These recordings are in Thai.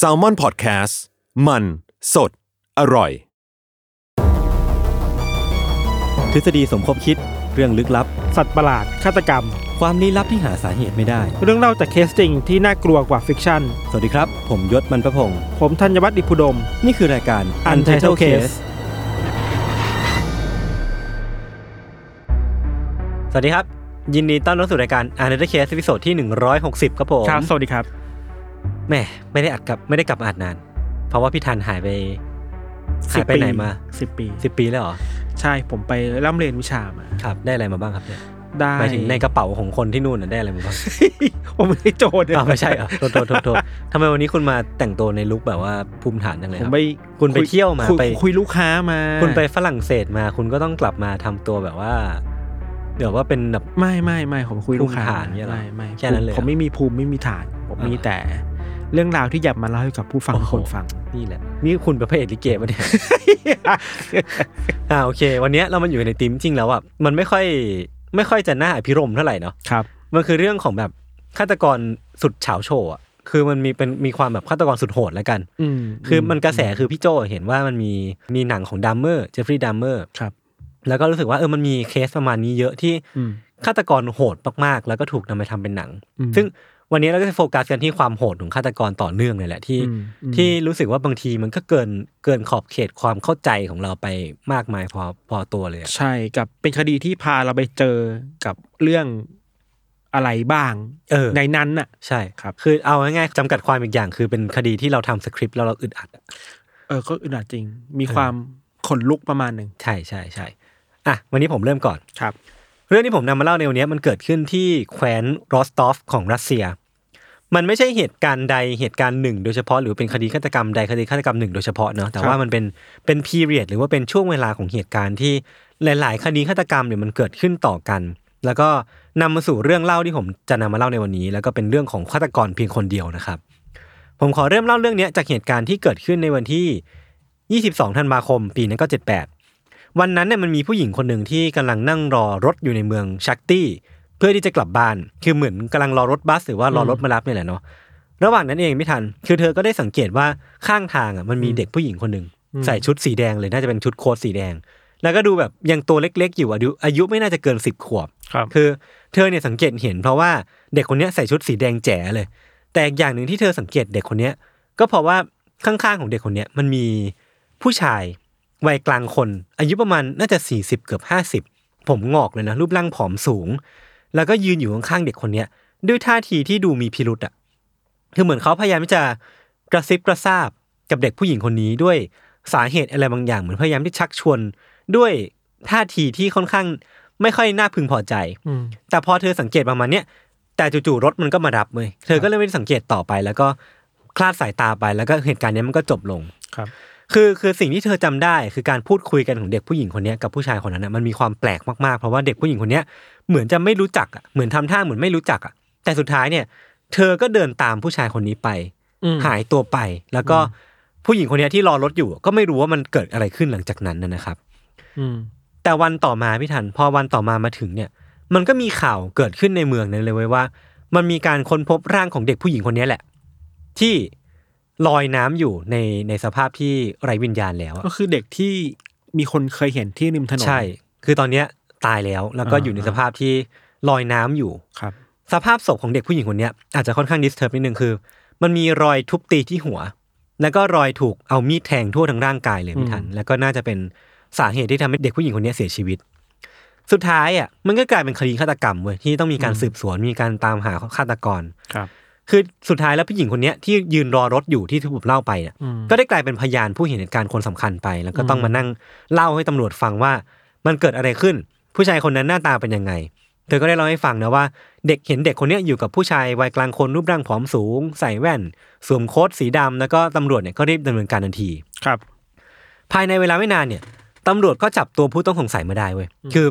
s a l m o n PODCAST มัน สด อร่อย ทฤษฎีสมคบคิดเรื่องลึกลับ สัตว์ประหลาดฆาตกรรม ความลี้ลับที่หาสาเหตุไม่ได้ เรื่องเล่าจากเคสจริงที่น่ากลัวกว่าฟิกชั่น สวัสดีครับ ผมยศมันประพงศ์ผมธัญวัฒน์อิพุดม นี่คือรายการ Untitled Case สวัสดีครับ ยินดีต้อนรับสู่รายการ Untitled Case ตอนที่ 160 ครับผม ครับ สวัสดีครับ แหม่ไม่ได้อัดกับไม่ได้กลับมาอัดนาน เพราะว่าพี่ทันหายไปหายไปไหนมาสิบปีสิบปีแล้วเหรอ ใช่ผมไปร่ำเรียนวิชามาครับ ได้อะไรมาบ้างครับเนี่ยได้หมายถึงในกระเป๋าของคนที่นู่นน่ะได้อะไรมาบ้างผมไม่ได้โจทย์อ้าวไม่ใช่เหรอโทษโทษโทษโทษทำไมวันนี้คุณมาแต่งตัวในลุคแบบว่าภูมิฐานจังเลยผคมรับไปคุณไปเที่ยวมาคุไปคุยลูกค้ามา คุณไปฝรั่งเศสมา คุณก็ต้องกลับมาทำตัวแบบว่า เดี๋ยวว่าเป็นแบบไม่ไม่ไม่ผมคุยลูกค้าภูมิฐานเนี่ยเหรอไม่ไม่แค่นั้นเลยเหรอผมไม่มีภูมิไม่มีฐานผมมีอ่าแต่ เรื่องราวที่อยากมาเล่าให้กับผู้ฟังทุกคนฟังนี่แหละ นี่คุณเป็นพระเอกลิเกปะเนี่ยอ่าโอเค วันเนี้ยเรามันอยู่ในทีมจริงแล้วอะมันไม่ค่อยไม่ค่อยจะน่าอภิรมย์เท่าไหร่เนาะครับมันคือเรื่องของแบบฆาตกรสุดเฉาโชว์อะคือมันมีเป็นมีความแบบฆาตกรสุดโหดแล้วกันอืมคือมันกระแสคือพี่โจเห็นว่ามันมีมีหนังของ Dahmer Jeffrey Dahmer ครับแล้วก็รู้สึกว่าเออมันมีเคสประมาณนี้เยอะที่อืมฆาตกรโหดมากๆ แล้วก็ถูกนำไปทำเป็นหนังอืมซึ่ง วันนี้เราก็จะโฟกัสกันที่ความโหดของฆาตกรต่อเนื่องเลยแหละที่อืมอืมที่รู้สึกว่าบางทีมันก็เกินเกินขอบเขตความเข้าใจของเราไปมากมายพอพอตัวเลยอะใช่กับเป็นคดีที่พาเราไปเจอกับเรื่องอะไรบ้างเออในนั้นน่ะ ใช่ครับ คือเอาง่ายๆจำกัดความอีกอย่างคือเป็นคดีที่เราทำสคริปต์แล้วเราอึดอัดอะเออก็อึดอัดจริง มีความขนลุกประมาณหนึ่งใช่ใช่ใช่อะวันนี้ผมเริ่มก่อนครับ เรื่องที่ผมนำมาเล่าในวันนี้มันเกิดขึ้นที่แคว้นรอสตอฟของรัสเซีย มันไม่ใช่เหตุการณ์ใดเหตุการณ์หนึ่ง โดยเฉพาะหรือเป็นคดีฆาตกรรมใดคดีฆาตกรรมหนึ่งโดยเฉพาะเนาะแต่ว่ามันเป็นเป็น period หรือว่าเป็นช่วงเวลาของเหตุการณ์ที่หลาย ๆ คดีฆาตกรรมเนี่ยมันเกิดขึ้นต่อกัน แล้วก็นำมาสู่เรื่องเล่าที่ผมจะนำมาเล่าในวันนี้ แล้วก็เป็นเรื่องของฆาตกรเพียงคนเดียวนะครับ ผมขอเริ่มเล่าเรื่องเนี้ยจากเหตุการณ์ที่เกิดขึ้นในวันที่ 22 ธันวาคม ปีนั้นก็ 78 วันนั้นเนี่ยมันมีผู้หญิงคนหนึ่งที่กำลังนั่งรอรถอยู่ในเมืองชักตี้เพื่อที่จะกลับบ้าน คือเหมือนกำลังรอรถบัสหรือว่ารอรถมารับเนี่ยแหละเนาะระหว่างนั้นเองไม่ทัน คือเธอก็ได้สังเกตว่าข้างทางอะมันมีเด็กผู้หญิงคนหนึ่งใส่ชุดสีแดงเลยน่าจะเป็นชุดโค้ทสีแดง แล้วก็ดูแบบยังตัวเล็ก ๆ อยู่อายุอายุไม่น่าจะเกินสิบขวบครับคือเธอเนี่ยสังเกตเห็น เพราะว่าเด็กคนเนี้ยใส่ชุดสีแดงแจ๋เลย แต่อีกอย่างหนึ่งที่เธอสังเกตเด็กคนเนี้ยก็เพราะว่าข้างๆของเด็กคนเนี้ยมันมีผู้ชายวัยกลางคน อายุประมาณน่าจะสี่สิบเกือบห้าสิบผมงอกเลยนะรูปร่างผอมสูง แล้วก็ยืนอยู่ข้างๆเด็กคนเนี้ยด้วยท่าทีที่ดูมีพิรุษอะคือเหมือนเขาพยายามที่จะกระซิบกระซาบกับเด็กผู้หญิงคนนี้ด้วยสาเหตุอะไรบางอย่างเหมือนพยายามที่ชักชวนด้วยท่าทีที่ค่อนข้างไม่ค่อยน่าพึงพอใจอืมแต่พอเธอสังเกตประมาณเนี้ยแต่จู่ๆรถมันก็มารับเว้ยเธอก็เลยไม่ได้สังเกตต่อไป แล้วก็คลาดสายตาไป แล้วก็เหตุการณ์เนี้ยมันก็จบลงครับ คือคือสิ่งที่เธอจำได้ คือการพูดคุยกันของเด็กผู้หญิงคนเนี้ยกับผู้ชายคนนั้นนะมันมีความแปลกมากๆเพราะว่าเด็กผู้หญิงคนเนี้ย เหมือนจะไม่รู้จักอะเหมือนทำท่าเหมือนไม่รู้จักอะแต่สุดท้ายเนี่ย เธอก็เดินตามผู้ชายคนนี้ไปอืมหายตัวไป แล้วก็ผู้หญิงคนเนี้ยที่รอรถอยู่ ก็ไม่รู้ว่ามันเกิดอะไรขึ้นหลังจากนั้นนะนะครับ อืมแต่วันต่อมาพี่ทัน พอวันต่อมามาถึงเนี่ย มันก็มีข่าวเกิดขึ้นในเมืองนั้นเลยเว้ยว่า มันมีการค้นพบร่างของเด็กผู้หญิงคนนี้แหละ ที่ลอยน้ำอยู่ในในสภาพที่ไร้วิญญาณแล้วอะก็คือเด็กที่มีคนเคยเห็นที่ริมถนนใช่ คือตอนเนี้ย ตายแล้ว แล้วก็อ่าอยู่ในสภาพที่ลอยน้ำอยู่ครับ สภาพศพของเด็กผู้หญิงคนเนี้ยอาจจะค่อนข้าง disturb นิดนึงคือ มันมีรอยทุบตีที่หัว แล้วก็รอยถูกเอามีดแทงทั่วทั้งร่างกายเลยพี่ธัญ แล้วก็น่าจะเป็นสาเหตุที่ทำให้เด็กผู้หญิงคนเนี้ยเสียชีวิต สุดท้ายอะมันก็กลายเป็นคดีฆาตกรรมเว้ยที่ต้องมีการสืบสวนมีการตามหาฆาตกรครับคือสุดท้ายแล้วผู้หญิงคนเนี้ยที่ยืนรอรถอยู่ที่ที่ผมเล่าไปเนี่ยอืมก็ได้กลายเป็นพยานผู้เห็นเหตุการณ์คนสำคัญไป แล้วก็ต้องมานั่งเล่าให้ตำรวจฟังว่ามันเกิดอะไรขึ้น ผู้ชายคนนั้นหน้าตาเป็นยังไง เธอก็ได้เล่าให้ฟังนะว่า เด็กเห็นเด็กคนเนี้ยอยู่กับผู้ชายวัยกลางคนรูปร่างผอมสูง ใส่แว่นสวมโค้ทสีดำแล้วก็ตำรวจเนี่ยก็รีบดำเนินการทันทีครับ ภายในเวลาไม่นานเนี่ยตำรวจก็จับตัวผู้ต้องสงสัยมาได้เว้ยคือ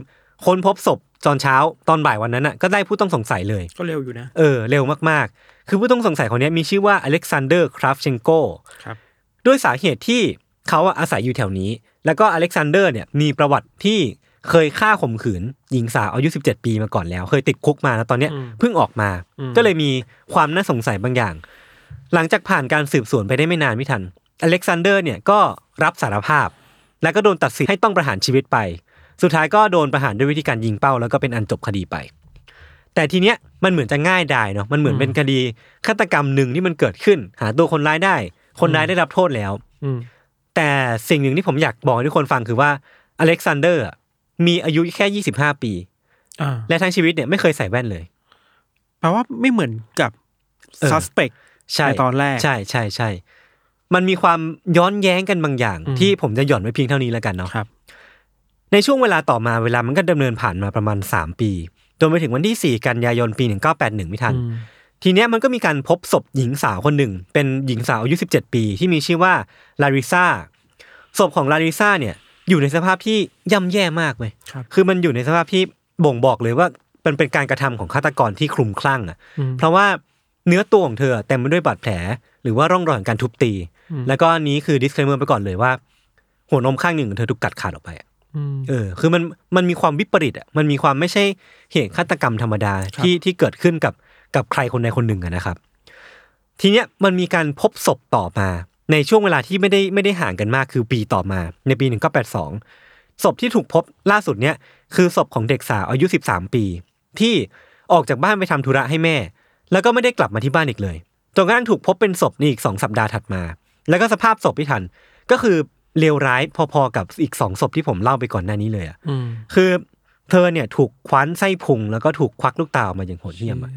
คนพบศพตอนเช้าตอนบ่ายวันนั้นอะก็ได้ผู้ต้องสงสัยเลยก็เร็วอยู่นะ เออเร็วมากๆ คือผู้ต้องสงสัยคนเนี้ยมีชื่อว่าอเล็กซานเดอร์คราฟเชนโกครับด้วยสาเหตุที่เขาอะอาศัยอยู่แถวนี้ แล้วก็อเล็กซานเดอร์เนี่ยมีประวัติที่ เคยฆ่าข่มขืนหญิงสาวอายุ 17 ปีมาก่อนแล้ว เคยติดคุกมาแล้วตอนเนี้ยอืมเพิ่งออกมาอืมก็เลยมีความน่าสงสัยบางอย่าง หลังจากผ่านการสืบสวนไปได้ไม่นานไม่ทัน อเล็กซานเดอร์เนี่ยก็รับสารภาพ แล้วก็โดนตัดสินให้ต้องประหารชีวิตไป สุดท้ายก็โดนประหารด้วยวิธีการยิงเป้า แล้วก็เป็นอันจบคดีไป แต่ทีเนี้ยมันเหมือนจะง่ายดายเนาะมันเหมือนเป็นคดีฆาตกรรมหนึ่งที่มันเกิดขึ้น หาตัวคนร้ายได้ คนร้ายได้รับโทษแล้วอืมแต่สิ่งหนึ่งที่ผมอยากบอกให้ทุกคนฟังคือว่าอเล็กซานเดอร์อะ มีอายุแค่25ปีอ่าและทั้งชีวิตเนี่ยไม่เคยใส่แว่นเลยแปลว่าไม่เหมือนกับเออ suspect ใช่ในตอนแรก ใช่ใช่ใช่มันมีความย้อนแย้งกันบางอย่างอืมที่ผมจะหย่อนไว้เพียงเท่านี้แล้วกันเนาะครับ ในช่วงเวลาต่อมาเวลามันก็ดำเนินผ่านมาประมาณ3ปีจนไปถึงวันที่4กันยายนปี1981ไม่ทันอืมทีเนี้ยมันก็มีการพบศพหญิงสาวคนหนึ่ง เป็นหญิงสาวอายุ17ปี ที่มีชื่อว่าลาริซาศพของลาริซาเนี่ย อยู่ในสภาพที่ย่ำแย่มากเลยครับคือมันอยู่ในสภาพที่บ่งบอกเลยว่ามันเป็นการกระทำของฆาตกรที่คลุมคลั่งอะอืมเพราะว่าเนื้อตัวของเธอเต็มไปด้วยบาดแผล หรือว่าร่องรอยของการทุบตีอืมแล้วก็อันนี้คือ disclaimer ไปก่อนเลยว่า หัวนมข้างหนึ่งของเธอถูกกัดขาดออกไปอะอืมเออ คือมันมันมีความวิปริตอะ มันมีความไม่ใช่เหตุฆาตกรรมธรรมดาครับที่ที่เกิดขึ้นกับกับใครคนใดคนหนึ่งอะนะครับ ทีเนี้ยมันมีการพบศพต่อมา ในช่วงเวลาที่ไม่ได้ไม่ได้ห่างกันมากคือปีต่อมา ในปี 1982 ศพที่ถูกพบล่าสุดเนี้ยคือศพของเด็กสาวอายุ 13 ปี ที่ออกจากบ้านไปทำธุระให้แม่ แล้วก็ไม่ได้กลับมาที่บ้านอีกเลยจนกระทั่งถูกพบเป็นศพในอีกสองสัปดาห์ถัดมา แล้วก็สภาพศพที่ทันก็คือเลวร้ายพอๆกับอีกสองศพที่ผมเล่าไปก่อนหน้านี้เลยอะอืมคือเธอเนี่ยถูกคว้านไส้พุงแล้วก็ถูกควักลูกตาออกมาอย่างโหดเหี้ยมอะ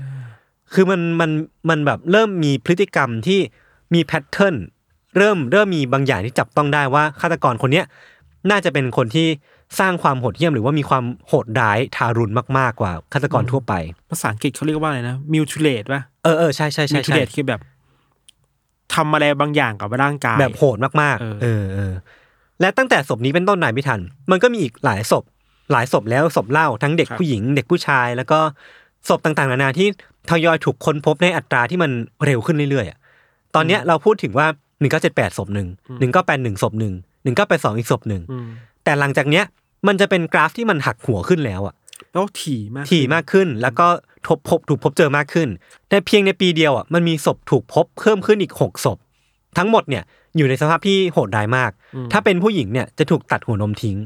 คือมันมันมันแบบเริ่มมีพฤติกรรมที่มีแพทเทิร์น เริ่มเริ่มมีบางอย่างที่จับต้องได้ว่าฆาตกรคนเนี้ยน่าจะเป็นคนที่สร้างความโหดเหี้ยมหรือว่ามีความโหดร้ายทารุณมากๆกว่าฆาตกรทั่วไป ภาษาอังกฤษเขาเรียกว่าอะไรนะ mutilate ป่ะเออเออใช่ใช่ใช่ใช่ mutilate คือแบบทำอะไรบางอย่างกับร่างกายแบบโหดมากเออๆเออเออและตั้งแต่ศพนี้เป็นต้นนายพิทัน มันก็มีอีกหลายศพ หลายศพแล้วศพเล่าทั้งเด็กผู้หญิง เด็กผู้ชาย แล้วก็ศพต่างๆนานาที่ทยอยถูกค้นพบในอัตราที่มันเร็วขึ้นเรื่อยๆอะตอนเนี้ยเราพูดถึงว่า 1978ศพหนึ่ง1981ศพหนึ่ง1982อีกศพหนึ่งอืมแต่หลังจากเนี้ยมันจะเป็นกราฟที่มันหักหัวขึ้นแล้วอะแล้วถี่มากถี่มากขึ้นแล้วก็ทบพบถูกพบเจอมากขึ้น แต่เพียงในปีเดียวอะมันมีศพถูกพบเพิ่มขึ้นอีกหกศพทั้งหมดเนี่ยอยู่ในสภาพที่โหดร้ายมาก ถ้าเป็นผู้หญิงเนี่ยจะถูกตัดหัวนมทิ้ง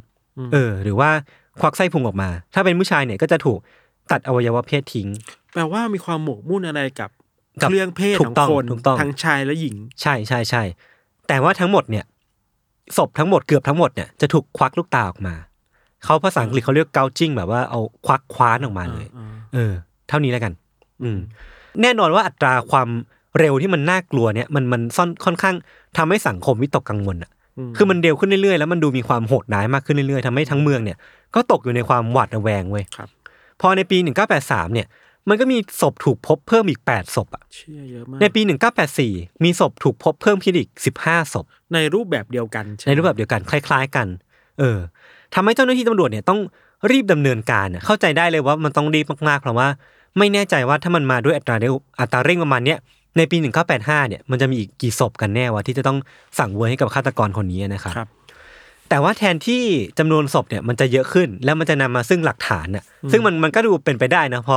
เออ หรือว่าควักไส้พุงออกมา ถ้าเป็นผู้ชายเนี่ยก็จะถูกตัดอวัยวะเพศทิ้ง แปลว่ามีความหมกมุ่นอะไรกับกับ เครื่องเพศถูขกองต้องคนถูกต้องทั้งชายและหญิง ใช่ใช่ใช่แต่ว่าทั้งหมดเนี่ยศพทั้งหมดเกือบทั้งหมดเนี่ยจะถูกควักลูกตาออกมาเขาภาษาอังกฤษเขาเรียก gouging แบบว่าเอาควักคว้านออกมาเลยอ่าเออ เท่านี้แล้วกัน อืม แน่นอนว่าอัตราความเร็วที่มันน่ากลัวเนี่ย มันมันซ่อนค่อนข้างทำให้สังคมวิตกกังวลอะมคือมันเร็วขึ้นเรื่อยๆแล้วมันดูมีความโหดร้ายมากขึ้นเรื่อยๆทำให้ทั้งเมืองเนี่ยก็ตกอยู่ในความหวาดระแวงเว้ยครับพอในปี 1983 เนี่ย มันก็มีศพถูกพบเพิ่มอีก 8 ศพอะเชื่อเยอะมากในปี 1984 มีศพถูกพบเพิ่มขึ้นอีก 15 ศพ ในรูปแบบเดียวกันช่ไหมในรูปแบบเดียวกันคล้าย ๆ กัน เออทำให้เจ้าหน้าที่ตำรวจเนี่ยต้องรีบดำเนินการอะเข้าใจได้เลยว่ามันต้องรีบมากๆเพราะว่า ไม่แน่ใจว่าถ้ามันมาด้วยอัตราเร็วอัตราเร่งประมาณเนี้ยในปี 1985 เนี่ยมันจะมีอีกกี่ศพกันแน่วะที่จะต้องสั่งเวยให้กับฆาตกรคนนี้นะครับครับ แต่ว่าแทนที่จำนวนศพเนี่ยมันจะเยอะขึ้น แล้วมันจะนำมาซึ่งหลักฐานน่ะซึ่งมันมันก็ดูเป็นไปได้นะพอ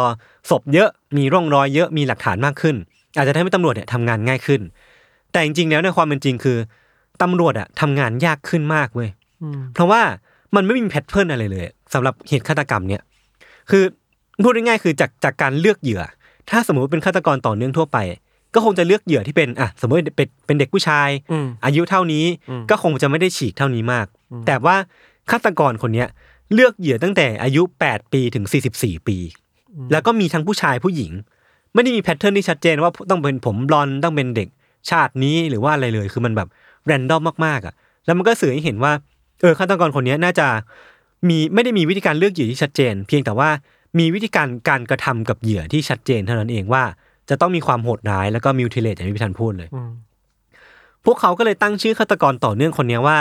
ศพเยอะมีร่องรอยเยอะมีหลักฐานมากขึ้น อาจจะทำให้ตำรวจเนี่ยทำงานง่ายขึ้น แต่จริงๆแล้วในความเป็นจริงคือตำรวจอะทำงานยากขึ้นมากเว้ยอืมเพราะว่ามันไม่มีแพทเทิร์นอะไรเลยสำหรับเหตุฆาตกรรมเนี่ย คือพูดง่ายๆคือจากจากการเลือกเหยื่อ ถ้าสมมติว่าเป็นฆาตกรต่อเนื่องทั่วไป ก็คงจะเลือกเหยื่อที่เป็นอะสมมติเป็นเป็นเด็กผู้ชายอืมอายุเท่านี้อืมก็คงจะไม่ได้ฉีกเท่านี้มาก แต่ว่าฆาตกรคนเนี้ยเลือกเหยื่อตั้งแต่อายุ 8 ปีถึง 44 ปี แล้วก็มีทั้งผู้ชายผู้หญิง ไม่ได้มี pattern ที่ชัดเจนว่าต้องเป็นผมบลอนด์ต้องเป็นเด็กชาตินี้หรือว่าอะไรเลย คือมันแบบ random มากๆอะ แล้วมันก็สื่อให้เห็นว่า เออฆาตกรคนเนี้ยน่าจะมีไม่ได้มีวิธีการเลือกเหยื่อที่ชัดเจน เพียงแต่ว่ามีวิธีการการกระทำกับเหยื่อที่ชัดเจนเท่านั้นเองว่า จะต้องมีความโหดร้ายแล้วก็ mutilate อย่างที่พี่ธัญพูดเลยอืมพวกเขาก็เลยตั้งชื่อฆาตกรต่อเนื่องคนนี้ว่า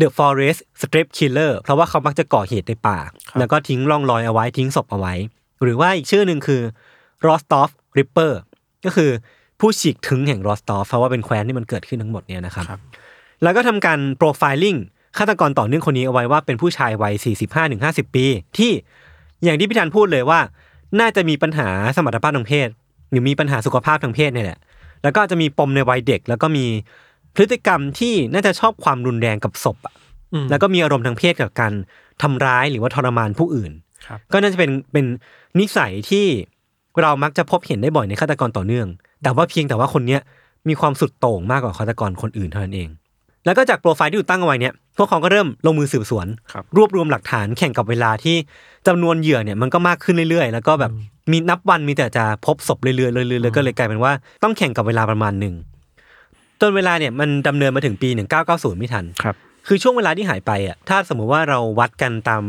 The Forest Strip Killer เพราะว่าเขามักจะก่อเหตุในป่า แล้วก็ทิ้งร่องรอยเอาไว้ทิ้งศพเอาไว้ หรือว่าอีกชื่อหนึ่งคือ Rostov Ripper ก็คือผู้ฉีกถึงแห่ง Rostov เพราะว่าเป็นแคว้นที่มันเกิดขึ้นทั้งหมดเนี่ยนะครับครับแล้วก็ทำการโปรไฟลิงฆาตกรต่อเนื่องคนนี้เอาไว้ว่าเป็นผู้ชายวัย 45-50 ปี ที่อย่างที่พี่ธันพูดเลยว่า น่าจะมีปัญหาสมรรถภาพทางเพศ หรือมีปัญหาสุขภาพทางเพศเนี่ยแหละ แล้วก็จะมีปมในวัยเด็ก แล้วก็มี พฤติกรรมที่น่าจะชอบความรุนแรงกับศพอะอืมแล้วก็มีอารมณ์ทางเพศกับการทำร้ายหรือว่าทรมานผู้อื่นครับก็น่าจะเป็นเป็นนิสัยที่เรามักจะพบเห็นได้บ่อยในฆาตกรต่อเนื่อง แต่ว่าเพียงแต่ว่าคนเนี้ยมีความสุดโต่งมากกว่าฆาตกรคนอื่นเท่านั้นเอง แล้วก็จากโปรไฟล์ที่ถูกตั้งเอาไว้เนี่ย พวกเขาก็เริ่มลงมือสืบสวนครับรวบรวมหลักฐานแข่งกับเวลาที่จำนวนเหยื่อเนี่ยมันก็มากขึ้นเรื่อยๆ แล้วก็แบบมีนับวันมีแต่จะพบศพเรื่อยๆเรื่อยๆเลยก็เลยกลายเป็นว่าต้องแข่งกับเวลาประมาณหนึ่ง จนเวลาเนี่ยมันดำเนินมาถึงปี 1990 ไม่ทันครับ คือช่วงเวลาที่หายไปอะถ้าสมมุติว่าเราวัดกันตาม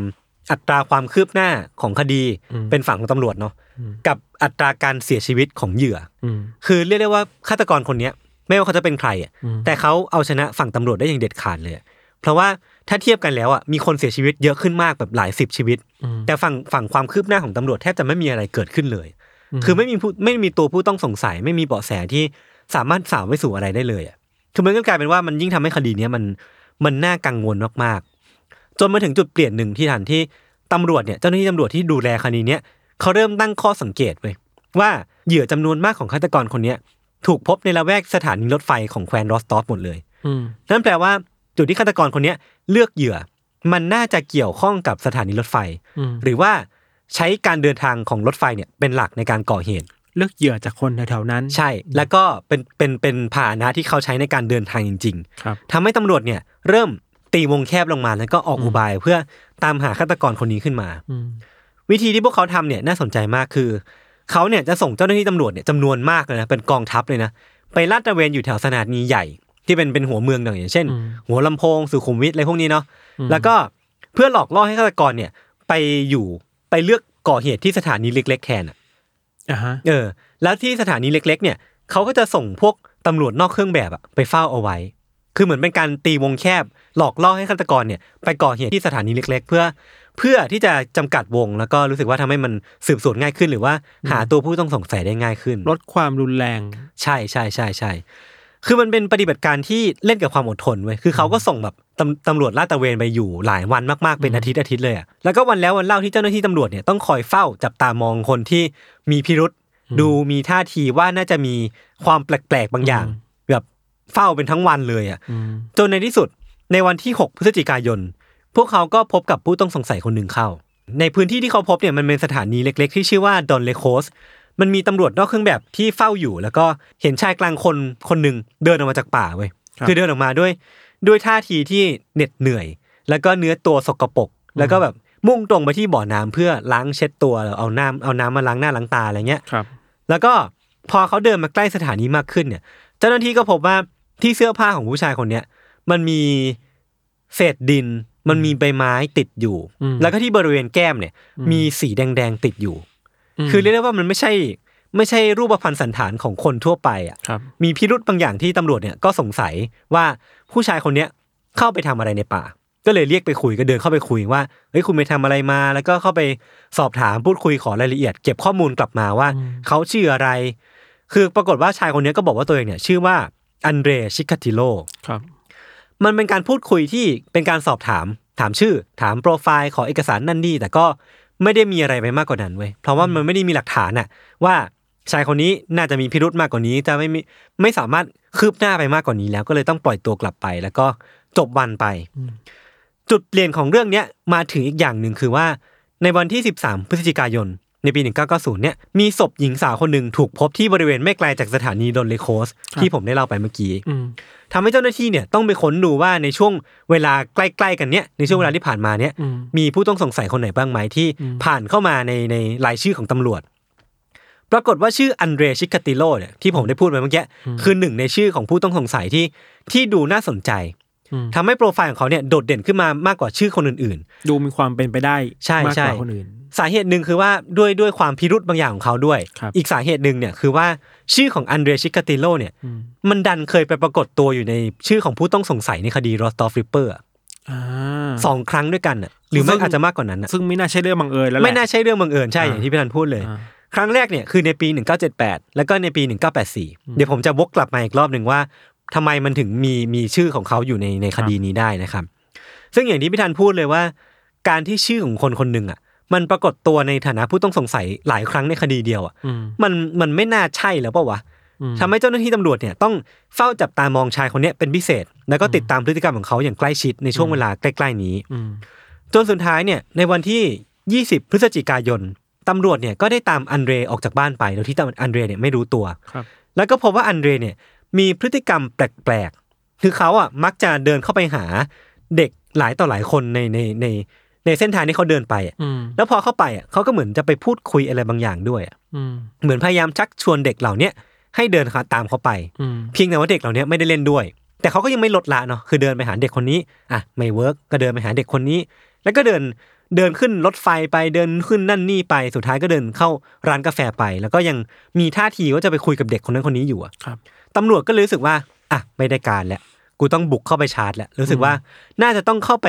อัตราความคืบหน้าของคดีอืมเป็นฝั่งของตำรวจเนาะอืมกับอัตราการเสียชีวิตของเหยื่ออืมคือเรียกได้ว่าฆาตกรคนเนี้ย ไม่ว่าเขาจะเป็นใครอะอืมแต่เขาเอาชนะฝั่งตำรวจได้อย่างเด็ดขาดเลยอะเพราะว่าถ้าเทียบกันแล้วอะมีคนเสียชีวิตเยอะขึ้นมากแบบหลายสิบชีวิตอืมแต่ฝั่งฝั่งความคืบหน้าของตำรวจแทบจะไม่มีอะไรเกิดขึ้นเลย คือไม่มีผู้ไม่มีตัวผู้ต้องสงสัยไม่มีเบาะแสที่ สามารถสาวไปสู่อะไรได้เลยอะคือมันก็กลายเป็นว่ามันยิ่งทำให้คดีเนี้ยมันมันน่ากังวลมากๆ จนมาถึงจุดเปลี่ยนหนึ่งที่ทันที่ตำรวจเนี่ยเจ้าหน้าที่ตำรวจที่ดูแลคดีเนี้ยเขาเริ่มตั้งข้อสังเกตไว้ยว่าเหยื่อจำนวนมากของฆาตกรคนเนี้ยถูกพบในละแวกสถานีรถไฟของแคว้นรอสตอฟหมดเลยอืมนั่นแปลว่าจุดที่ฆาตกรคนเนี้ยเลือกเหยื่อ มันน่าจะเกี่ยวข้องกับสถานีรถไฟอืมหรือว่าใช้การเดินทางของรถไฟเนี่ยเป็นหลักในการก่อเหตุ เลือกเหยื่อจากคนแถวๆนั้น ใช่ แล้วก็เป็นเป็นเป็นพาหนะที่เขาใช้ในการเดินทางจริงครับๆทำให้ตำรวจเนี่ยเริ่มตีวงแคบลงมาแล้วก็ออกอุบายเพื่อตามหาฆาตกรคนนี้ขึ้นมาอืมวิธีที่พวกเขาทำเนี่ยน่าสนใจมากคือเขาเนี่ยจะส่งเจ้าหน้าที่ตำรวจเนี่ยจำนวนมากเลยนะเป็นกองทัพเลยนะไปลาดตระเวนอยู่แถวสถานีใหญ่ที่เป็นเป็นหัวเมืองอย่างเช่น หัวลำโพงสุขุมวิทอะไรพวกนี้เนาะแล้วก็เพื่อหลอกล่อให้ฆาตกรเนี่ยไปอยู่ไปเลือกก่อเหตุที่สถานีเล็ก ๆ แทนอะ อ่าฮะเออ แล้วที่สถานีเล็ก ๆ เนี่ยเขาก็จะส่งพวกตำรวจนอกเครื่องแบบอะไปเฝ้าเอาไว้ คือเหมือนเป็นการตีวงแคบ หลอกล่อให้ฆาตกรเนี่ย ไปก่อเหตุที่สถานีเล็ก ๆ เพื่อ เพื่อที่จะจำกัดวง แล้วก็รู้สึกว่าทำให้มันสืบสวนง่ายขึ้น หรือว่าหาตัวผู้ต้องสงสัยได้ง่ายขึ้น ลดความรุนแรง ใช่ใช่ใช่ใช่ คือมันเป็นปฏิบัติการที่เล่นกับความอดทนเว้ยคือเขาก็ส่งแบบตำตำรวจลาดตระเวนไปอยู่หลายวันมากๆเป็นอาทิตย์อาทิตย์เลยอะแล้วก็วันแล้ววันเล่าที่เจ้าหน้าที่ตำรวจเนี่ยต้องคอยเฝ้าจับตามองคนที่มีพิรุษดูมีท่าทีว่าน่าจะมีความแปลกๆบางอย่าง แบบเฝ้าเป็นทั้งวันเลยอะอืมจนในที่สุดในวันที่ 6 พฤศจิกายน พวกเขาก็พบกับผู้ต้องสงสัยคนหนึ่งเข้า ในพื้นที่ที่เขาพบเนี่ยมันเป็นสถานีเล็ก ๆ ที่ชื่อว่าดอนเลโคส มันมีตำรวจนอกเครื่องแบบที่เฝ้าอยู่ แล้วก็เห็นชายกลางคนคนหนึ่งเดินออกมาจากป่าเว้ยครับคือเดินออกมาด้วย ด้วยท่าทีที่เหน็ดเหนื่อย แล้วก็เนื้อตัวสกปรกแล้วก็แบบมุ่งตรงไปที่บ่อน้ำเพื่อล้างเช็ดตัวเอาน้ำเอาน้ำมาล้างหน้าล้างตาอะไรเงี้ยครับ แล้วก็พอเขาเดินมาใกล้สถานีมากขึ้นเนี่ย เจ้าหน้าที่ก็พบว่าที่เสื้อผ้าของผู้ชายคนเนี้ยมันมีเศษดิน มันมีใบไม้ติดอยู่อืมแล้วก็ที่บริเวณแก้มเนี่ย มีสีแดงๆติดอยู่ม คือเรียกได้ว่ามันไม่ใช่ ไม่ใช่รูปพรรณสันฐานของคนทั่วไปอะครับมีพิรุธบางอย่างที่ตำรวจเนี่ยก็สงสัยว่าผู้ชายคนเนี้ยเข้าไปทำอะไรในป่า ก็เลยเรียกไปคุยก็เดินเข้าไปคุยว่าเฮ้ยคุณไปทำอะไรมา แล้วก็เข้าไปสอบถามพูดคุยขอรายละเอียด เก็บข้อมูลกลับมาว่าเขาชื่ออะไร คือปรากฏว่าชายคนเนี้ยก็บอกว่าตัวเองเนี่ย ชื่อว่าอันเดรชิคาติโลครับ มันเป็นการพูดคุยที่เป็นการสอบถาม ถามชื่อ ถามโปรไฟล์ขอเอกสารนั่นนี่แต่ก็ ไม่ได้มีอะไรไปมากกว่านั้นเว้ยเพราะว่ามันไม่ได้มีหลักฐานน่ะว่าชายคนนี้น่าจะมีพิรุธมากกว่านี้ จะไม่มีไม่สามารถคืบหน้าไปมากกว่านี้แล้วก็เลยต้องปล่อยตัวกลับไป แล้วก็จบวันไป จุดเปลี่ยนของเรื่องเนี้ยมาถึงอีกอย่างหนึ่งคือว่า ในวันที่ 13 พฤศจิกายน ในปี 1990 เนี่ยมีศพหญิงสาวคนหนึ่งถูกพบที่บริเวณไม่ไกลจากสถานีดอนเลโคส ที่ผมได้เล่าไปเมื่อกี้อืมทำให้เจ้าหน้าที่เนี่ยต้องไปค้นดูว่าในช่วงเวลาใกล้ๆกันเนี้ยในช่วงเวลาที่ผ่านมาเนี้ยอืมมีผู้ต้องสงสัยคนไหนบ้างไหมที่ผ่านเข้ามาในในรายชื่อของตำรวจ ปรากฏว่าชื่ออันเดรชิคาติโลเนี่ยที่ผมได้พูดไปเมื่อกี้คือหนึ่งในชื่อของผู้ต้องสงสัยที่ที่ดูน่าสนใจอืม ทำให้โปรไฟล์ของเขาเนี่ยโดดเด่นขึ้นมามากกว่าชื่อคนอื่นดูมีความเป็นไปได้ใช่มากใช่กว่าคนอื่นๆสาเหตุหนึ่งคือว่าด้วยด้วยความพิรุธบางอย่างของเขาด้วยครับอีกสาเหตุหนึ่งเนี่ยคือว่าชื่อของอันเดรชิกาติโลเนี่ยอืมมันดันเคยไปปรากฏตัวอยู่ในชื่อของผู้ต้องสงสัยในคดีรอสตอฟ Ripper อ่าสองครั้งด้วยกันน่ะหรือไม่ซึ่งอาจจะมากกว่านั้นน่ะซึ่งไม่น่าใช่เรื่องบังเอิญแล้วแหละไม่น่าใช่เรื่องบังเอิญใช่อ่าอย่างที่พี่ธัญพูดเลยอ่าครั้งแรกเนี่ยคือในปี 1978 แล้วก็ในปี 1984 เดี๋ยวผมจะวกกลับมาอีกรอบหนึ่งว่า ทำไมมันถึงมีมีชื่อของเขาอยู่ในในคดีนี้ได้นะครับ ซึ่งอย่างที่พี่ธันพูดเลยว่า การที่ชื่อของคนคนหนึ่งอะ มันปรากฏตัวในฐานะผู้ต้องสงสัยหลายครั้งในคดีเดียวอะอืมมันมันไม่น่าใช่แล้วเปล่าวะอืมทำให้เจ้าหน้าที่ตำรวจเนี่ยต้องเฝ้าจับตามองชายคนเนี้ยเป็นพิเศษ แล้วก็ติดตามพฤติกรรมของเขาอย่างใกล้ชิดในช่วงเวลาใกล้ๆนี้อืมจนสุดท้ายเนี่ยในวันที่ 20 พฤศจิกายนตำรวจเนี่ยก็ได้ตามอันเดรออกจากบ้านไปโดยที่อันเดรเนี่ยไม่รู้ตัวครับแล้วก็พบว่าอันเดรเนี่ย มีพฤติกรรมแปลกๆ คือเขาอะมักจะเดินเข้าไปหาเด็กหลายต่อหลายคนในในในในเส้นทางที่เขาเดินไปอะอืมแล้วพอเข้าไปอะเขาก็เหมือนจะไปพูดคุยอะไรบางอย่างด้วยอะอืมเหมือนพยายามชักชวนเด็กเหล่าเนี้ยให้เดินตามเขาไปอืมเพียงแต่ว่าเด็กเหล่านี้ไม่ได้เล่นด้วย แต่เขาก็ยังไม่ลดละเนาะคือเดินไปหาเด็กคนนี้อะไม่ work ก็เดินไปหาเด็กคนนี้ แล้วก็เดินเดินขึ้นรถไฟไปเดินขึ้นนั่นนี่ไปสุดท้ายก็เดินเข้าร้านกาแฟไป แล้วก็ยังมีท่าทีว่าจะไปคุยกับเด็กคนนั้นคนนี้อยู่อะครับ ตำรวจก็เลยรู้สึกว่าอะไม่ได้การแล้วกูต้องบุกเข้าไปชาร์จแล้วรู้สึกว่าน่าจะต้องเข้าไป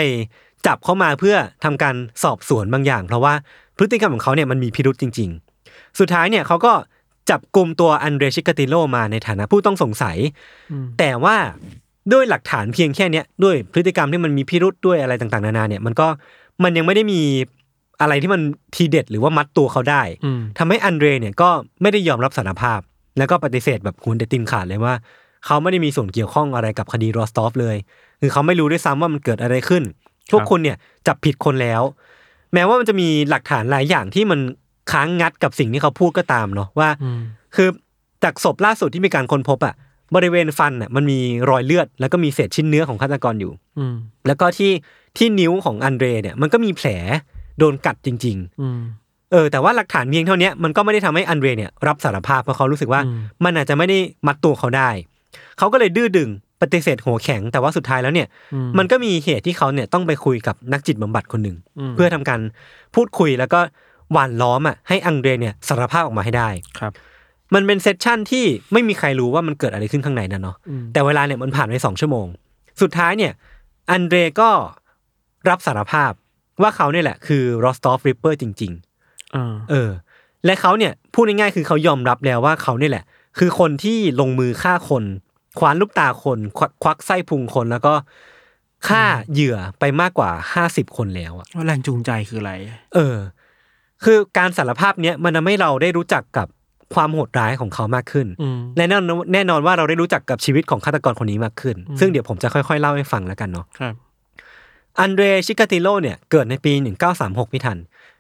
จับเข้ามาเพื่อทำการสอบสวนบางอย่าง เพราะว่าพฤติกรรมของเขาเนี่ยมันมีพิรุษจริง ๆ สุดท้ายเนี่ยเขาก็จับกลุ่มตัวอันเดรชิกาติโลมาในฐานะผู้ต้องสงสัยอืมแต่ว่าด้วยหลักฐานเพียงแค่เนี้ยด้วยพฤติกรรมที่มันมีพิรุธด้วยอะไรต่างๆนานาเนี่ยมันก็มันยังไม่ได้มีอะไรที่มันทีเด็ดหรือว่ามัดตัวเขาได้อืมทำให้อันเดรเนี่ยก็ไม่ได้ยอมรับสารภาพ แล้วก็ปฏิเสธแบบหัวเด็ดตีนขาดเลยว่า เขาไม่ได้มีส่วนเกี่ยวข้องอะไรกับคดีรอสตอฟเลย คือเขาไม่รู้ด้วยซ้ำว่ามันเกิดอะไรขึ้นพวกคุณเนี่ยจับผิดคนแล้ว แม้ว่ามันจะมีหลักฐานหลายอย่างที่มันคัดง้างกับสิ่งที่เขาพูดก็ตามเนาะว่าอืมคือจากศพล่าสุดที่มีการค้นพบอะบริเวณฟันอะมันมีรอยเลือด แล้วก็มีเศษชิ้นเนื้อของฆาตกรอยู่อืมแล้วก็ที่ที่นิ้วของอันเดรเนี่ยมันก็มีแผลโดนกัดจริงอืมๆ เออแต่ว่าหลักฐานเพียงเท่าเนี้ยมันก็ไม่ได้ทำให้อันเดรเนี่ยรับสารภาพเพราะเขารู้สึกว่าอืมมันอาจจะไม่ได้มัดตัวเขาได้ เขาก็เลยดื้อดึงปฏิเสธหัวแข็งแต่ว่าสุดท้ายแล้วเนี่ยอืมมันก็มีเหตุที่เขาเนี่ยต้องไปคุยกับนักจิตบำบัดคนหนึ่งอืมเพื่อทำการพูดคุยแล้วก็หว่านล้อมอะให้อังเดรเนี่ยสารภาพออกมาให้ได้ครับ มันเป็น session ที่ไม่มีใครรู้ว่ามันเกิดอะไรขึ้นข้างในนั่นเนาะอืมแต่เวลาเนี่ยมันผ่านไปสองชั่วโมง สุดท้ายเนี่ย อันเดรก็รับสารภาพว่าเขาเนี่ยแหละคือ Rostov Ripper จริงอ่าๆ เออ และเขาเนี่ยพูดง่ายๆคือเขายอมรับแล้วว่าเขาเนี่ยแหละ คือคนที่ลงมือฆ่าคน คว้านลูกตาคนควักควักไส้พุงคนแล้วก็ฆ่าเหยื่อไปมากกว่าห้าสิบคนแล้วอะว่าแรงจูงใจคืออะไร เออ คือการสารภาพเนี้ยมันทำให้เราได้รู้จักกับความโหดร้ายของเขามากขึ้นอืมและแน่นอนแน่นอนว่าเราได้รู้จักกับชีวิตของฆาตกรคนนี้มากขึ้นอืมซึ่งเดี๋ยวผมจะค่อยๆ เล่าให้ฟังแล้วกันเนาะครับอันเดรชิกาติโลเนี่ยเกิดในปี 1936 พี่ทัน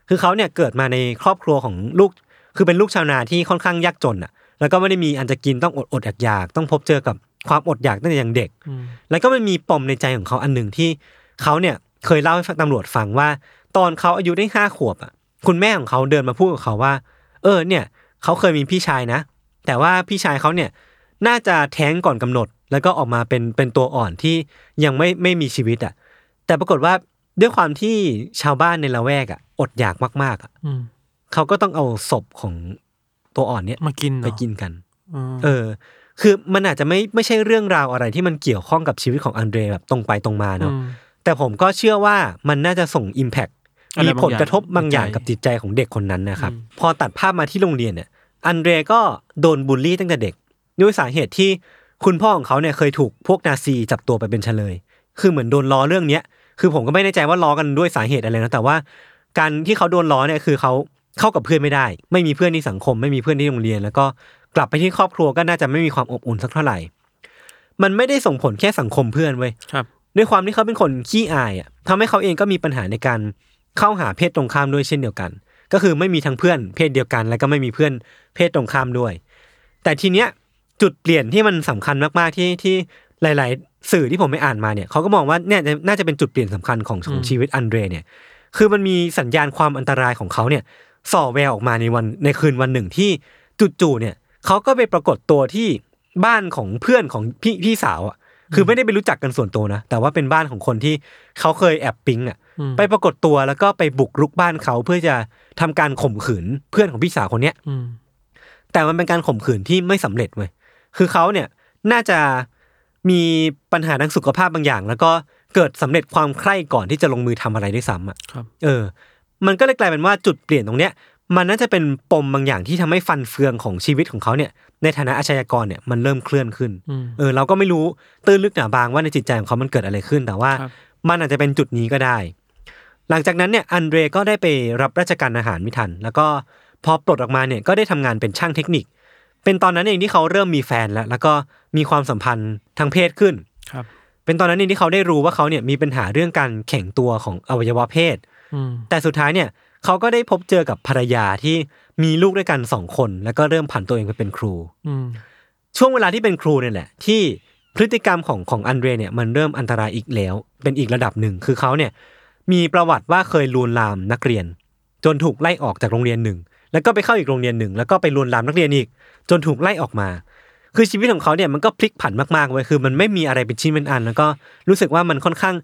คือเขาเนี่ยเกิดมาในครอบครัวของลูก คือเป็นลูกชาวนาที่ค่อนข้างยากจนอะ แล้วก็ไม่ได้มีอันจะกินต้องอดอดๆอยากๆต้องพบเจอกับความอดอยากตั้งแต่ยังเด็กอืมแล้วก็มันมีปมในใจของเขาอันหนึ่งที่เขาเนี่ยเคยเล่าให้ตำรวจฟังว่า ตอนเขาอายุได้ห้าขวบอะ คุณแม่ของเขาเดินมาพูดกับเขาว่า เออเนี่ยเขาเคยมีพี่ชายนะ แต่ว่าพี่ชายเขาเนี่ยน่าจะแท้งก่อนกำหนด แล้วก็ออกมาเป็นเป็นตัวอ่อนที่ยังไม่ไม่มีชีวิตอะ แต่ปรากฏว่า ด้วยความที่ชาวบ้านในละแวกอะ อดอยากมาก ๆอะอืม เขาก็ต้องเอาศพของตัวอ่อนเนี่ยมากินเหรอไปกินกัน อืม เออ คือมันอาจจะไม่ไม่ใช่เรื่องราวอะไรที่มันเกี่ยวข้องกับชีวิตของอันเดรแบบตรงไปตรงมาเนาะอืมแต่ผมก็เชื่อว่ามันน่าจะส่งอิมแพ t อะไรมีบางอย่างผลกระทบบางอย่างจิตใจกับจิตใจของเด็กคนนั้นนะครับ อืม พอตัดภาพมาที่โรงเรียนเนี่ย อันเดรก็โดนบูลลี่ตั้งแต่เด็ก ด้วยสาเหตุที่คุณพ่อของเขาเนี่ยเคยถูกพวกนาซีจับตัวไปเป็นเฉลย คือเหมือนโดนล้อเรื่องเนี้ย คือผมก็ไม่แน่ใจว่าล้อกันด้วยสาเหตุอะไรนะแต่ว่าการที่เขาโดนล้อเนี่ยคือเขาเข้ากับเพื่อนไม่ได้ ไม่มีเพื่อนที่สังคม ไม่มีเพื่อนที่โรงเรียน แล้วก็กลับไปที่ครอบครัวก็น่าจะไม่มีความอบอุ่นสักเท่าไหร่ มันไม่ได้ส่งผลแค่สังคมเพื่อนเว้ยครับด้วยความที่เขาเป็นคนขี้อายอะทำให้เขาเองก็มีปัญหาในการเข้าหาเพศตรงข้ามด้วยเช่นเดียวกัน ก็คือไม่มีทั้งเพื่อนเพศเดียวกัน แล้วก็ไม่มีเพื่อนเพศตรงข้ามด้วย แต่ทีเนี้ยจุดเปลี่ยนที่มันสำคัญมากๆที่ที่หลายๆ สื่อที่ผมไปอ่านมาเนี่ยเขาก็มองว่าเนี่ยน่าจะเป็นจุดเปลี่ยนสำคัญของของชีวิตอันเดรเนี่ย คือมันมีสัญญาณความอันตรายของเขาเนี่ยส่อแววออกมาในวันในคืนวันหนึ่งที่จู่ๆเนี่ยเขาก็ไปปรากฏตัวที่บ้านของเพื่อนของพี่พี่สาวอะคือไม่ได้ไปรู้จักกันส่วนตัวนะ แต่ว่าเป็นบ้านของคนที่เขาเคยแอบปิ๊งอะอืมไปปรากฏตัวแล้วก็ไปบุกรุกบ้านเขาเพื่อจะทำการข่มขืนเพื่อนของพี่สาวคนเนี้ยอืมแต่มันเป็นการข่มขืนที่ไม่สำเร็จเว้ยคือเขาเนี่ยน่าจะ มีปัญหาทางสุขภาพบางอย่าง แล้วก็เกิดสำเร็จความใคร่ก่อนที่จะลงมือทำอะไรด้วยซ้ำอะครับเออ มันก็เลยกลายเป็นว่าจุดเปลี่ยนตรงเนี้ย มันน่าจะเป็นปมบางอย่างที่ทำให้ฟันเฟืองของชีวิตของเขาเนี่ย ในฐานะอาชญากรเนี่ยมันเริ่มเคลื่อนขึ้นอืมเออ เราก็ไม่รู้ตื้นลึกหนาบางว่าในจิตใจของเขามันเกิดอะไรขึ้น แต่ว่าครับมันอาจจะเป็นจุดนี้ก็ได้ หลังจากนั้นเนี่ยอันเดรก็ได้ไปรับราชการอาหารไม่ทัน แล้วก็พอปลดออกมาเนี่ยก็ได้ทำงานเป็นช่างเทคนิค เป็นตอนนั้นเองที่เขาเริ่มมีแฟนแล้ว แล้วก็มีความสัมพันธ์ทางเพศขึ้นครับ เป็นตอนนั้นเองที่เขาได้รู้ว่าเขาเนี่ยมีปัญหาเรื่องการแข็งตัวของอวัยวะเพศอืมแต่สุดท้ายเนี่ยเขาก็ได้พบเจอกับภรรยาที่มีลูกด้วยกันสองคน แล้วก็เริ่มผันตัวเองไปเป็นครูอืมช่วงเวลาที่เป็นครูเนี่ยแหละ ที่พฤติกรรมของของอันเดรเนี่ยมันเริ่มอันตรายอีกแล้ว เป็นอีกระดับหนึ่งคือเขาเนี่ยมีประวัติว่าเคยลวนลามนักเรียน จนถูกไล่ออกจากโรงเรียนหนึ่ง แล้วก็ไปเข้าอีกโรงเรียนหนึ่ง แล้วก็ไปลวนลามนักเรียนอีก จนถูกไล่ออกมา คือชีวิตของเขาเนี่ยมันก็พลิกผันมากๆเว้ยคือ มันไม่มีอะไรเป็นชิ้นเป็นอัน แล้วก็รู้สึกว่ามันค่อนข้าง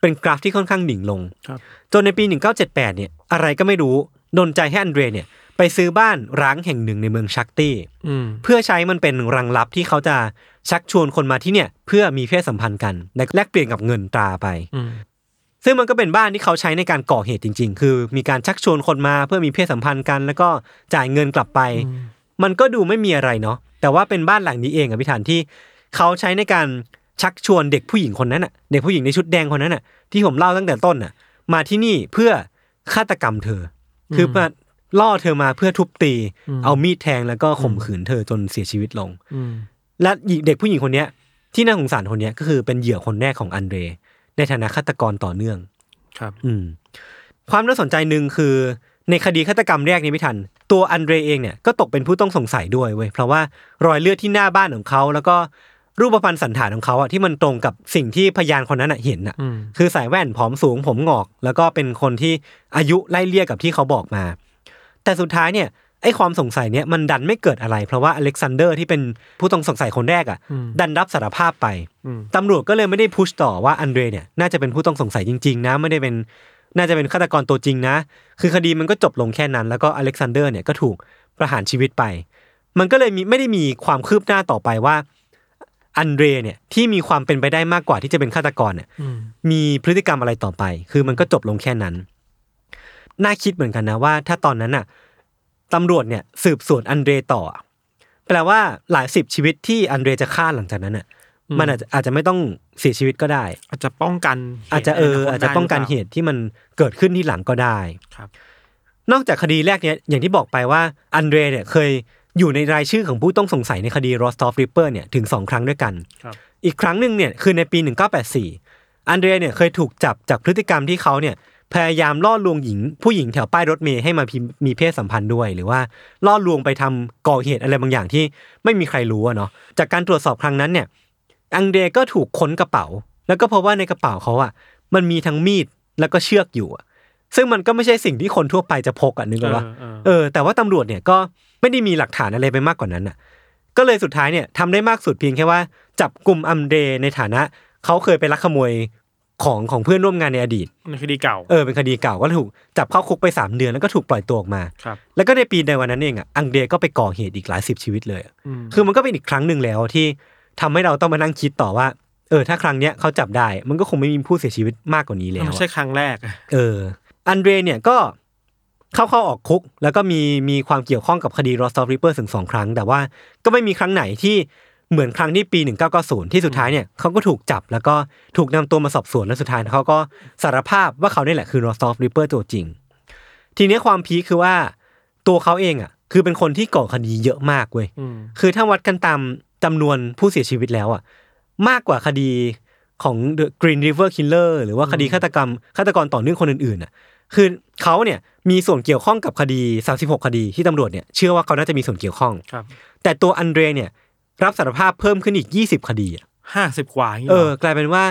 เป็นกราฟที่ค่อนข้างดิ่งลงครับจนในปี 1978 เนี่ย อะไรก็ไม่รู้ดนใจให้อันเดรเนี่ย ไปซื้อบ้านร้างแห่งหนึ่งในเมืองชักตี้อืมเพื่อใช้มันเป็นรังลับที่เขาจะชักชวนคนมาที่เนี่ย เพื่อมีเพศสัมพันธ์กันและแลกเปลี่ยนกับเงินตราไปอืม ซึ่งมันก็เป็นบ้านที่เขาใช้ในการก่อเหตุจริง ๆ คือมีการชักชวนคนมาเพื่อมีเพศสัมพันธ์กัน แล้วก็จ่ายเงินกลับไป มันก็ดูไม่มีอะไรเนาะแต่ว่าเป็นบ้านหลังนี้เองอะพี่ฐานที่เขาใช้ในการชักชวนเด็กผู้หญิงคนนั้นอะเด็กผู้หญิงในชุดแดงคนนั้นอะที่ผมเล่าตั้งแต่ต้นอะมาที่นี่เพื่อฆาตกรรมเธออคือมาล่อเธอมาเพื่อทุบตี เอามีดแทงแล้วก็ข่มขืนเธอจนเสียชีวิตลงอืมและหญิงเด็กผู้หญิงคนเนี้ยที่น่าสงสารคนเนี้ยก็คือเป็นเหยื่อคนแรกของอันเดร ในฐานะฆาตกรต่อเนื่อง ครับ อืม ความน่าสนใจหนึ่งคือ ในคดีฆาตกรรมแรกนี้ไม่ทัน ตัวอันเดรเองเนี่ยก็ตกเป็นผู้ต้องสงสัยด้วยเว้ยเพราะว่ารอยเลือดที่หน้าบ้านของเขา แล้วก็รูปพรรณสันฐานของเขาอะที่มันตรงกับสิ่งที่พยานคนนั้นอะเห็นอะอืมคือใส่แว่นผอมสูงผมงอก แล้วก็เป็นคนที่อายุไล่เลี่ยกับที่เขาบอกมา แต่สุดท้ายเนี่ย ไอ้ความสงสัยเนี่ยมันดันไม่เกิดอะไร เพราะว่าอเล็กซานเดอร์ที่เป็นผู้ต้องสงสัยคนแรกอะดันรับสารภาพไปอืมตำรวจก็เลยไม่ได้ push ต่อว่าอันเดรเนี่ยน่าจะเป็นผู้ต้องสงสัยจริงๆนะไม่ได้เป็นน่าจะเป็นฆาตกรตัวจริงนะ คือคดีมันก็จบลงแค่นั้น แล้วก็อเล็กซานเดอร์เนี่ยก็ถูกประหารชีวิตไป มันก็เลยมีไม่ได้มีความคืบหน้าต่อไปว่าอันเดรเนี่ยที่มีความเป็นไปได้มากกว่าที่จะเป็นฆาตกรเนี่ยอืมมีพฤติกรรมอะไรต่อไป คือมันก็จบลงแค่นั้น น่าคิดเหมือนกันนะว่า ถ้าตอนนั้นน่ะ ตำรวจเนี่ยสืบสวนอันเดรต่อ แปลว่าหลายสิบชีวิตที่อันเดรจะฆ่าหลังจากนั้นน่ะมันอาจจะอาจจะไม่ต้องเสียชีวิตก็ได้ อาจจะป้องกันเหตุอาจจะเออในอนาคตอาจจะป้องกันได้เหตุที่มันเกิดขึ้นทีหลังก็ได้ครับ นอกจากคดีแรกเนี้ยอย่างที่บอกไปว่าอันเดรเนี่ยเคยอยู่ในรายชื่อของผู้ต้องสงสัยในคดี Rostov Ripper เนี่ยถึงสองครั้งด้วยกันครับอีกครั้งหนึ่งเนี่ยคือในปี 1984 อันเดรเนี่ยเคยถูกจับจากพฤติกรรมที่เขาเนี่ย พยายามล่อลวงหญิง ผู้หญิงแถวป้ายรถเมย์ให้มาพิมมีเพศสัมพันธ์ด้วย หรือว่าล่อลวงไปทำก่อเหตุอะไรบางอย่างที่ไม่มีใครรู้อะเนาะจากการตรวจสอบครั้งนั้นเนี่ย อังเดรก็ถูกค้นกระเป๋า แล้วก็พบว่าในกระเป๋าเขาอะมันมีทั้งมีดแล้วก็เชือกอยู่อะซึ่งมันก็ไม่ใช่สิ่งที่คนทั่วไปจะพกอะนึกออกปะเออเออเออ แต่ว่าตำรวจเนี่ยก็ไม่ได้มีหลักฐานอะไรไปมากกว่านั้นอะก็เลยสุดท้ายเนี่ยทำได้มากสุดเพียงแค่ว่า จับกลุ่มอัมเดรในฐานะเขาเคยไปลักขโมย ของของเพื่อนร่วมงานในอดีตในคดีเก่าเออเป็นคดีเก่าก็ถูกจับเข้าคุกไปสามเดือนแล้วก็ถูกปล่อยตัวออกมาครับแล้วก็ในปีในวันนั้นเองอะอังเดรก็ไปก่อเหตุอีกหลายสิบชีวิตเลยอะอืมคือมันก็เป็นอีกครั้งหนึ่งแล้วที่ทำให้เราต้องมานั่งคิดต่อว่า เออ ถ้าครั้งเนี้ยเขาจับได้ มันก็คงไม่มีผู้เสียชีวิตมากกว่านี้แล้วไม่อะใช่ครั้งแรกอะเออ อันเดรเนี่ยก็เข้าเข้าออกคุก แล้วก็มีมีความเกี่ยวข้องกับคดี Rostov Ripper ถึงสองครั้ง แต่ว่าก็ไม่มีครั้งไหนที่ เหมือนครั้งที่ปี 1990 ที่สุดท้ายเนี่ยเขาก็ถูกจับแล้วก็ถูกนำตัวมาสอบสวนแล้วสุดท้ายเขาก็สารภาพว่าเขาเนี่ยแหละคือ Rostov Ripper ตัวจริง ทีเนี้ยความ peak คือว่าตัวเขาเองอะ คือเป็นคนที่ก่อคดีเยอะมากเว้ยอืมคือถ้าวัดกันตามจำนวนผู้เสียชีวิตแล้วอะ มากกว่าคดีของ The Green River Killer หรือว่าคดีฆาตกรรมฆาตกรต่อเนื่องคนอื่นๆอะคือเขาเนี่ยมีส่วนเกี่ยวข้องกับคดี 36 คดีที่ตำรวจเนี่ยเชื่อว่าเขาน่าจะมีส่วนเกี่ยวข้องครับแต่ตัวอันเดรเนี่ย รับสารภาพเพิ่มขึ้นอีก 20 คดีอะห้าสิบกว่าย่างงี้เอหรอกลายเป็นว่า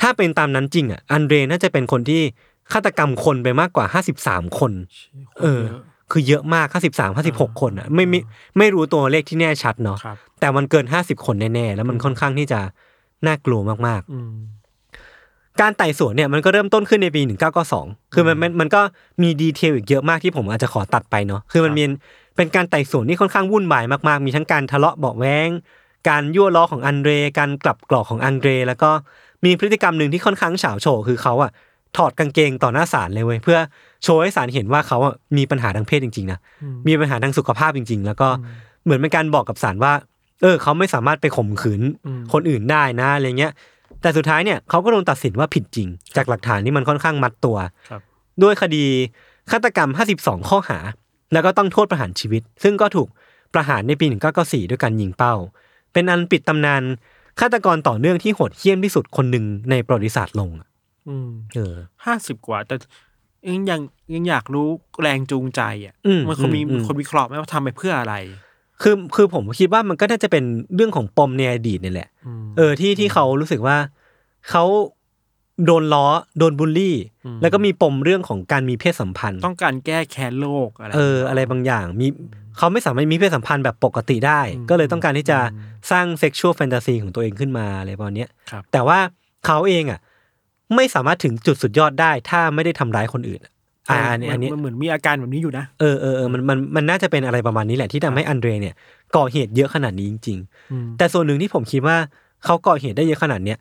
ถ้าเป็นตามนั้นจริงอะอันเดรน่าจะเป็นคนที่ฆาตกรรมคนไปมากกว่า 53 คน เออคือเยอะมาก 53 56 คนอะไม่ไม่ไม่รู้ตัวเลขที่แน่ชัดเนาะครับ แต่มันเกิน 50 คนแน่ๆ แล้วมันค่อนข้างที่จะน่ากลัวมากอืม ๆ การไต่สวนเนี่ยมันก็เริ่มต้นขึ้นในปี 1992 คือมันมันมันก็มีดีเทลอีกเยอะมากที่ผมอาจจะขอตัดไปเนาะคือมันมีเป็นการไต่สวนที่ค่อนข้างวุ่นวายมากๆ มีทั้งการทะเลาะเบาะแว้งการยั่วล้อของอันเดร การกลับกรอกของอันเดร แล้วก็มีพฤติกรรมหนึ่งที่ค่อนข้างเฉาโฉคือเขาอะถอดกางเกงต่อหน้าศาลเลยเว้ยเพื่อโชว์ให้ศาลเห็นว่าเขาอะมีปัญหาทางเพศจริงๆนะมีปัญหาทางสุขภาพจริง ๆ แล้วก็เหมือนเป็นการบอกกับศาลว่า เออ เขาไม่สามารถไปข่มขืนอืมคนอื่นได้นะอะไรเงี้ย แต่สุดท้ายเนี่ยเขาก็โดนตัดสินว่าผิดจริง จากหลักฐานที่มันค่อนข้างมัดตัวครับด้วยคดีฆาตกรรม 52 ข้อหา แล้วก็ต้องโทษประหารชีวิต ซึ่งก็ถูกประหารในปี 1994 ด้วยการยิงเป้า เป็นอันปิดตำนานฆาตกรต่อเนื่องที่โหดเหี้ยมที่สุดคนหนึ่งในประวัติศาสตร์ลงอะอืมเออห้าสิบกว่า แต่ยังยังยังอยากรู้แรงจูงใจอะอืมมันคนมีอืมอืมคนวิเคราะห์ไหมว่าทำไปเพื่ออะไร คือคือผมคิดว่ามันก็น่าจะเป็นเรื่องของปมในอดีตนี่แหละอืมเออที่ที่เขารู้สึกว่าเขา โดนล้อโดนบูลลี่อืมแล้วก็มีปมเรื่องของการมีเพศสัมพันธ์ ต้องการแก้แค้นโลกอะไรเอออะไรบางอย่างมีเขาไม่สามารถมีเพศสัมพันธ์แบบปกติได้อืมก็เลยต้องการที่จะอืมสร้างเซ็กชวลแฟนตาซีของตัวเองขึ้นมาอะไรประมาณเนี้ยครับแต่ว่าเขาเองอะไม่สามารถถึงจุดสุดยอดได้ ถ้าไม่ได้ทำร้ายคนอื่นอะอ่าอันนี้อันนี้มันเหมือนมีอาการแบบนี้อยู่นะเออเออเออมันมันมันน่าจะเป็นอะไรประมาณนี้แหละที่ทำให้อันเดรเนี่ยก่อเหตุเยอะขนาดนี้จริงๆอืมแต่ส่วนหนึ่งที่ผมคิดว่าเขาก่อเหตุได้เยอะขนาดเนี้ย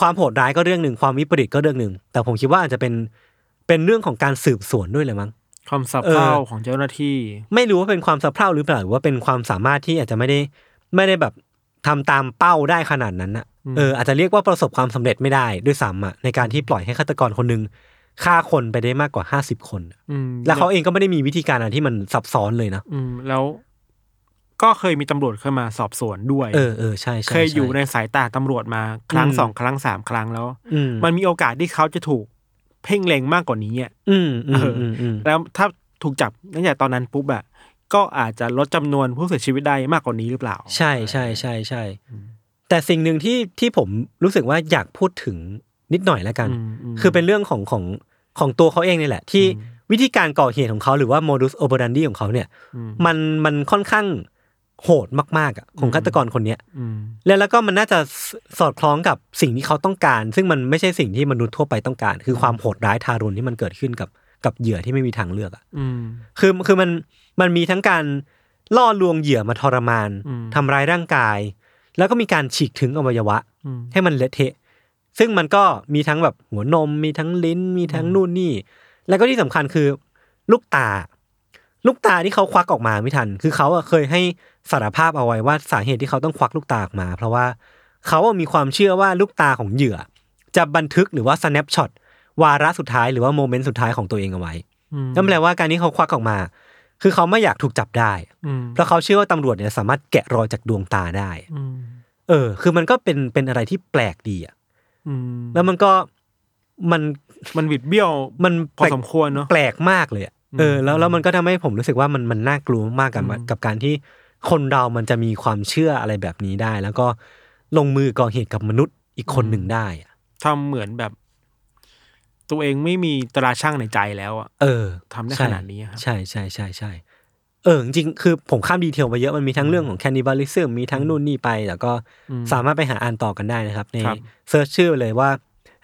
ความโหดร้ายก็เรื่องหนึ่งความวิปริตก็เรื่องหนึ่งแต่ผมคิดว่าอาจจะเป็นเป็นเรื่องของการสืบสวนด้วยเลยมั้งความสับเพร่าเออของเจ้าหน้าที่ ไม่รู้ว่าเป็นความสะเพร่าหรือเปล่าหรือว่าเป็นความสามารถที่อาจจะไม่ได้ไม่ได้แบบทำตามเป้าได้ขนาดนั้นอะอืมเอออาจจะเรียกว่าประสบความสำเร็จไม่ได้ด้วยซ้ำอะในการที่ปล่อยให้ฆาตกรคนหนึ่งฆ่าคนไปได้มากกว่าห้าสิบคนอะอืมแล้วเขาเองก็ไม่ได้มีวิธีการอะไรที่มันซับซ้อนเลยนะอืมแล้ว ก็เคยมีตำรวจเข้ามาสอบสวนด้วย เออเออใช่ใช่เคยอยู่ในช่สายตาตำรวจมาครั้งอืมสองครั้งสามครั้งแล้วอืมมันมีโอกาสที่เขาจะถูกเพ่งเล็งมากกว่านี้อะอืมอืมเอออืมอืมแล้วถ้าถูกจับตั้งแต่ตอนนั้นปุ๊บอะก็อาจจะลดจำนวนผู้เสียชีวิตได้มากกว่านี้หรือเปล่า ใช่ใช่ใช่ใช่แต่สิ่งหนึ่งที่ที่ผมรู้สึกว่าอยากพูดถึงนิดหน่อยแล้วกันอืมอืมคือเป็นเรื่องของของของตัวเขาเองนี่แหละ ที่วิธีการก่อเหตุของเขาหรือว่าโมดูสโอเปอรันดีของเขาเนี่ยอืมมันมันค่อนข้าง โหดมากๆอะของฆาตกรคนเนี้ยอืมแล้วแล้วก็มันน่าจะสสอดคล้องกับสิ่งที่เขาต้องการ ซึ่งมันไม่ใช่สิ่งที่มนุษย์ทั่วไปต้องการ คือความโหดร้ายทารุณที่มันเกิดขึ้นกับกับเหยื่อที่ไม่มีทางเลือกอะอืมคือคือมันมันมีทั้งการล่อลวงเหยื่อมาทรมานอืมทำร้ายร่างกาย แล้วก็มีการฉีกถึงอวัยวะอืมให้มันเละเทะ ซึ่งมันก็มีทั้งแบบหัวนม มีทั้งลิ้น มีทั้งนู่นนี่ แล้วก็ที่สำคัญคือ ลูกตา ลูกตาที่เขาควักออกมาไม่ทัน คือเขาอะเคยให้สารภาพเอาไว้ว่าสาเหตุที่เขาต้องควักลูกตาออกมา เพราะว่าเขาอะมีความเชื่อว่าลูกตาของเหยื่อ จะบันทึกหรือว่า snapshot วาระสุดท้ายหรือว่าโมเมนต์สุดท้ายของตัวเองเอาไว้อืมนั่นแปลว่าการที่เขาควักออกมา คือเขาไม่อยากถูกจับได้อืมเพราะเขาเชื่อว่าตำรวจเนี่ยสามารถแกะรอยจากดวงตาได้อืมเออ คือมันก็เป็นเป็นอะไรที่แปลกดีอะอืมแล้วมันก็มันมันบิดเบี้ยวมันพอสมควรเนอะแปลกมากเลยอะ เออแล้วแล้วมันก็ทำให้ผมรู้สึกว่ามันมันน่ากลัวมากกับอืมกับการที่คนเรามันจะมีความเชื่ออะไรแบบนี้ได้ แล้วก็ลงมือก่อเหตุกับมนุษย์อีกคนหนึ่งได้อะทำเหมือนแบบ ตัวเองไม่มีตราชั่งในใจแล้วอะเออทำได้ใช่ขนาดนี้ครับ ใช่ใช่ใช่ใช่เออจริงๆคือผมข้าม detail ไปเยอะมันมีทั้งเรื่องของ cannibalism มีทั้งนู่นนี่ไป แล้วก็อืมสามารถไปหาอ่านต่อกันได้นะครับ ในครับ search ชื่อเลยว่า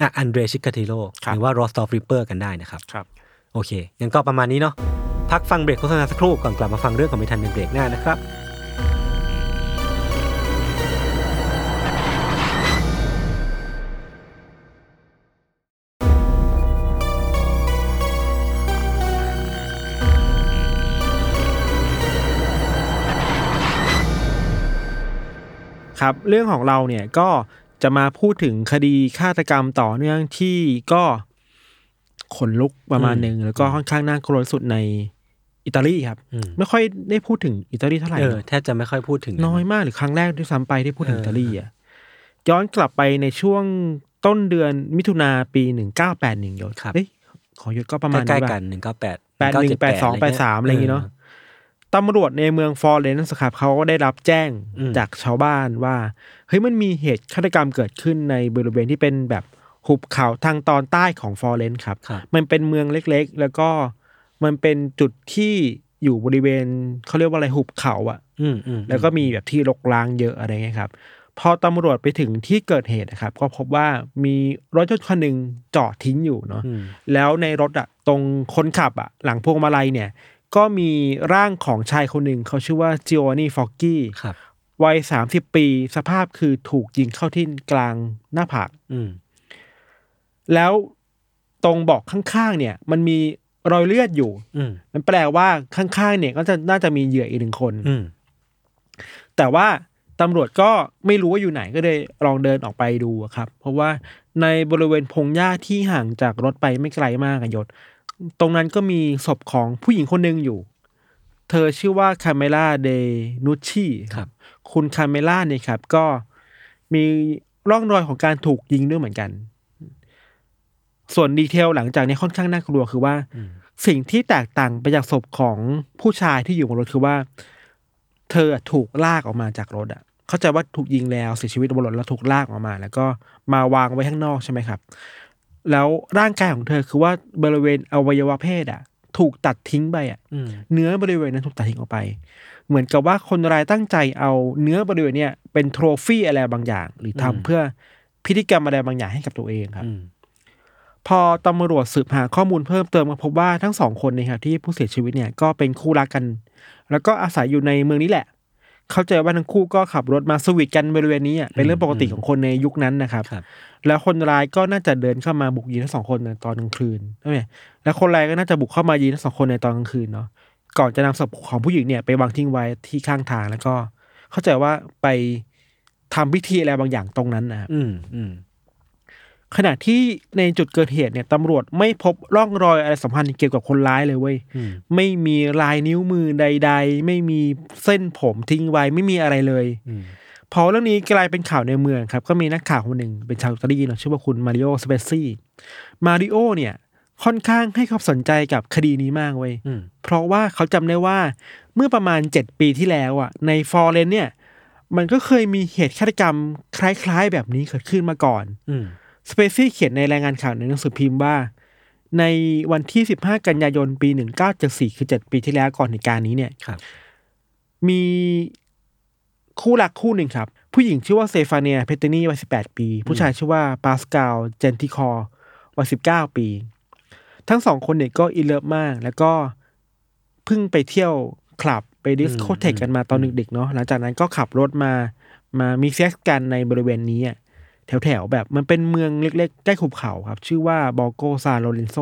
อะอันเดรชิคาติโลครับหรือว่า Rostov Ripper กันได้นะครับครับ โอเคงั้นก็ประมาณนี้เนาะพักฟังเบรกโฆษณาสักครู่ก่อนกลับมาฟังเรื่องของม่ทันในเบรกหน้านะครับครับเรื่องของเราเนี่ยก็จะมาพูดถึงคดีฆาตกรรมต่อเนื่องที่ก็ ขนลุกประมาณอืมหนึ่งแล้วก็ค่อนข้างน่ากลัวที่สุดในอิตาลีครับอืมไม่ค่อยได้พูดถึงอิตาลีเท่าไหร่เออเนอะแทบจะไม่ค่อยพูดถึง น้อยมากหรือครั้งแรกด้วยซ้ำไปที่พูดถึงเอออิตาลีอะย้อนกลับไปในช่วงต้นเดือนมิถุนาปีหนึ่งเก้าแปดหนึ่งยศครับเอ้ยขอยศก็ประมาณใกล้นี้ๆกัป่ะนหนึ่งเก้าแปดแปดหนึ่งแปดสองแปดสามอะไรอย่างงี้เนาะตำรวจในเมืองฟลอเรนซ์ครับเขาก็ได้รับแจ้งจากชาวบ้านว่าเฮ้ยมันมีเหตุฆาตกรรมเกิดขึ้นในบริเวณที่เป็นแบบ หุบเขาทางตอนใต้ของฟลอเรนซ์ครับครับ มันเป็นเมืองเล็กๆ แล้วก็มันเป็นจุดที่อยู่บริเวณเขาเรียกว่าอะไรหุบเขาอะออืมอืมแล้วก็มีแบบที่รกร้างเยอะอะไรเงี้ยครับ พอตำรวจไปถึงที่เกิดเหตุนะครับ ก็พบว่ามีรถยนต์คันหนึ่งจอดทิ้งอยู่เนาะอืมแล้วในรถอะตรงคนขับอะหลังพวงมาลัยเนี่ย ก็มีร่างของชายคนหนึ่งเขาชื่อว่าจิโอนี่ฟอกกี้ครับวัยสามสิบปี สภาพคือถูกยิงเข้าที่กลางหน้าผากอืม แล้วตรงเบอกข้างๆเนี่ย มันมีรอยเลือดอยู่ อืมมันแปลว่าข้างๆเนี่ย ก็จะน่าจะมีเหยื่ออีกหนึ่งคน อืมแต่ว่าตำรวจก็ไม่รู้ว่าอยู่ไหนก็เลยลองเดินออกไปดูอะครับ เพราะว่าในบริเวณพงหญ้าที่ห่างจากรถไปไม่ไกลมากอะยศ ตรงนั้นก็มีศพของผู้หญิงคนหนึ่งอยู่ เธอชื่อว่าคาเมล่าเดนุชชีครับ คุณคาเมล่าเนี่ยครับ ก็มีร่องรอยของการถูกยิงด้วยเหมือนกัน ส่วน detail หลังจากนี้ค่อนข้างน่ากลัวคือว่าอืมสิ่งที่แตกต่างไปจากศพของผู้ชายที่อยู่บนรถคือว่า เธอถูกลากออกมาจากรถอะ เข้าใจว่าถูกยิงแล้วเสียชีวิตบนรถแล้วถูกลากออกมา แล้วก็มาวางไว้ข้างนอกใช่ไหมครับ แล้วร่างกายของเธอคือว่าบริเวณอวัยวะเพศอะ ถูกตัดทิ้งไปอะอืมเนื้อบริเวณนั้นถูกตัดทิ้งออกไป เหมือนกับว่าคนร้ายตั้งใจเอาเนื้อบริเวณเนี้ยเป็นโทรฟี่อะไรบางอย่าง หรือทำเพื่อพิธีกรรมอะไรบางอย่างให้กับตัวเองครับอืม พอตำรวจสืบหาข้อมูลเพิ่มเติมก็พบว่าทั้งสองคนเนะครับที่ผู้เสียชีวิตเนี่ยก็เป็นคู่รักกัน แล้วก็อาศัยอยู่ในเมืองนี้แหละ เข้าใจว่าทั้งคู่ก็ขับรถมาสวีทกันบริเวณนี้อะเป็นเรื่องปกติของคนในยุคนั้นนะครับครับ แล้วคนร้ายก็น่าจะเดินเข้ามาบุกยิงทั้งสองคนในตอนกลางคืนใช่ไหมแล้วคนร้ายก็น่าจะบุกเข้ามายิงทั้งสองคนในตอนกลางคืนเนาะก่อนจะนำศพของผู้หญิงเนี่ยไปวางทิ้งไว้ที่ข้างทางแล้วก็ เข้าใจว่าไปทำพิธีอะไรบางอย่างตรงนั้นนะครับอืมอืม ขณะที่ในจุดเกิดเหตุเนี่ยตำรวจไม่พบร่องรอยอะไรสัมพันธ์เกี่ยวกับคนร้ายเลยเว้ยอืมไม่มีลายนิ้วมือใด ๆ ไม่มีเส้นผมทิ้งไว้ไม่มีอะไรเลยอืมพอเรื่องนี้กลายเป็นข่าวในเมืองครับ ก็มีนักข่าวคนหนึ่งเป็นชาวอิตาลีเนาะชื่อว่าคุณมาริโอสเปซี่มาริโอเนี่ยค่อนข้างให้ความสนใจกับคดีนี้มากเว้ยอืมเพราะว่าเขาจำได้ว่าเมื่อประมาณเจ็ดปีที่แล้วอะ ในฟลอเรนซ์เนี่ย มันก็เคยมีเหตุฆาตกรรมคล้ายๆแบบนี้เกิดขึ้นมาก่อน อืม สเปซี่เขียนในรายงานข่าวในหนังสือพิมพ์ว่า ในวันที่ 15 กันยายนปี 1974 คือ 7 ปีที่แล้วก่อนเหตุการณ์นี้เนี่ยครับมีคู่รักคู่หนึ่งครับ ผู้หญิงชื่อว่าเซฟาเนียเพเตนีวัย 18 ปี ผู้ชายชื่อว่าปาสกาลเจนติคอร์วัย 19 ปี ทั้งสองคนเนี่ยก็ in love มาก แล้วก็เพิ่งไปเที่ยวคลับไป discotheque กันมาตอนดึกๆเนาะหลังจากนั้นก็ขับรถมามามีเซ็กซ์กันในบริเวณนี้อะ แถวๆแบบมันเป็นเมืองเล็กๆ ใกล้หุบเขาครับ ชื่อว่าบอโกซาโลเรนโซ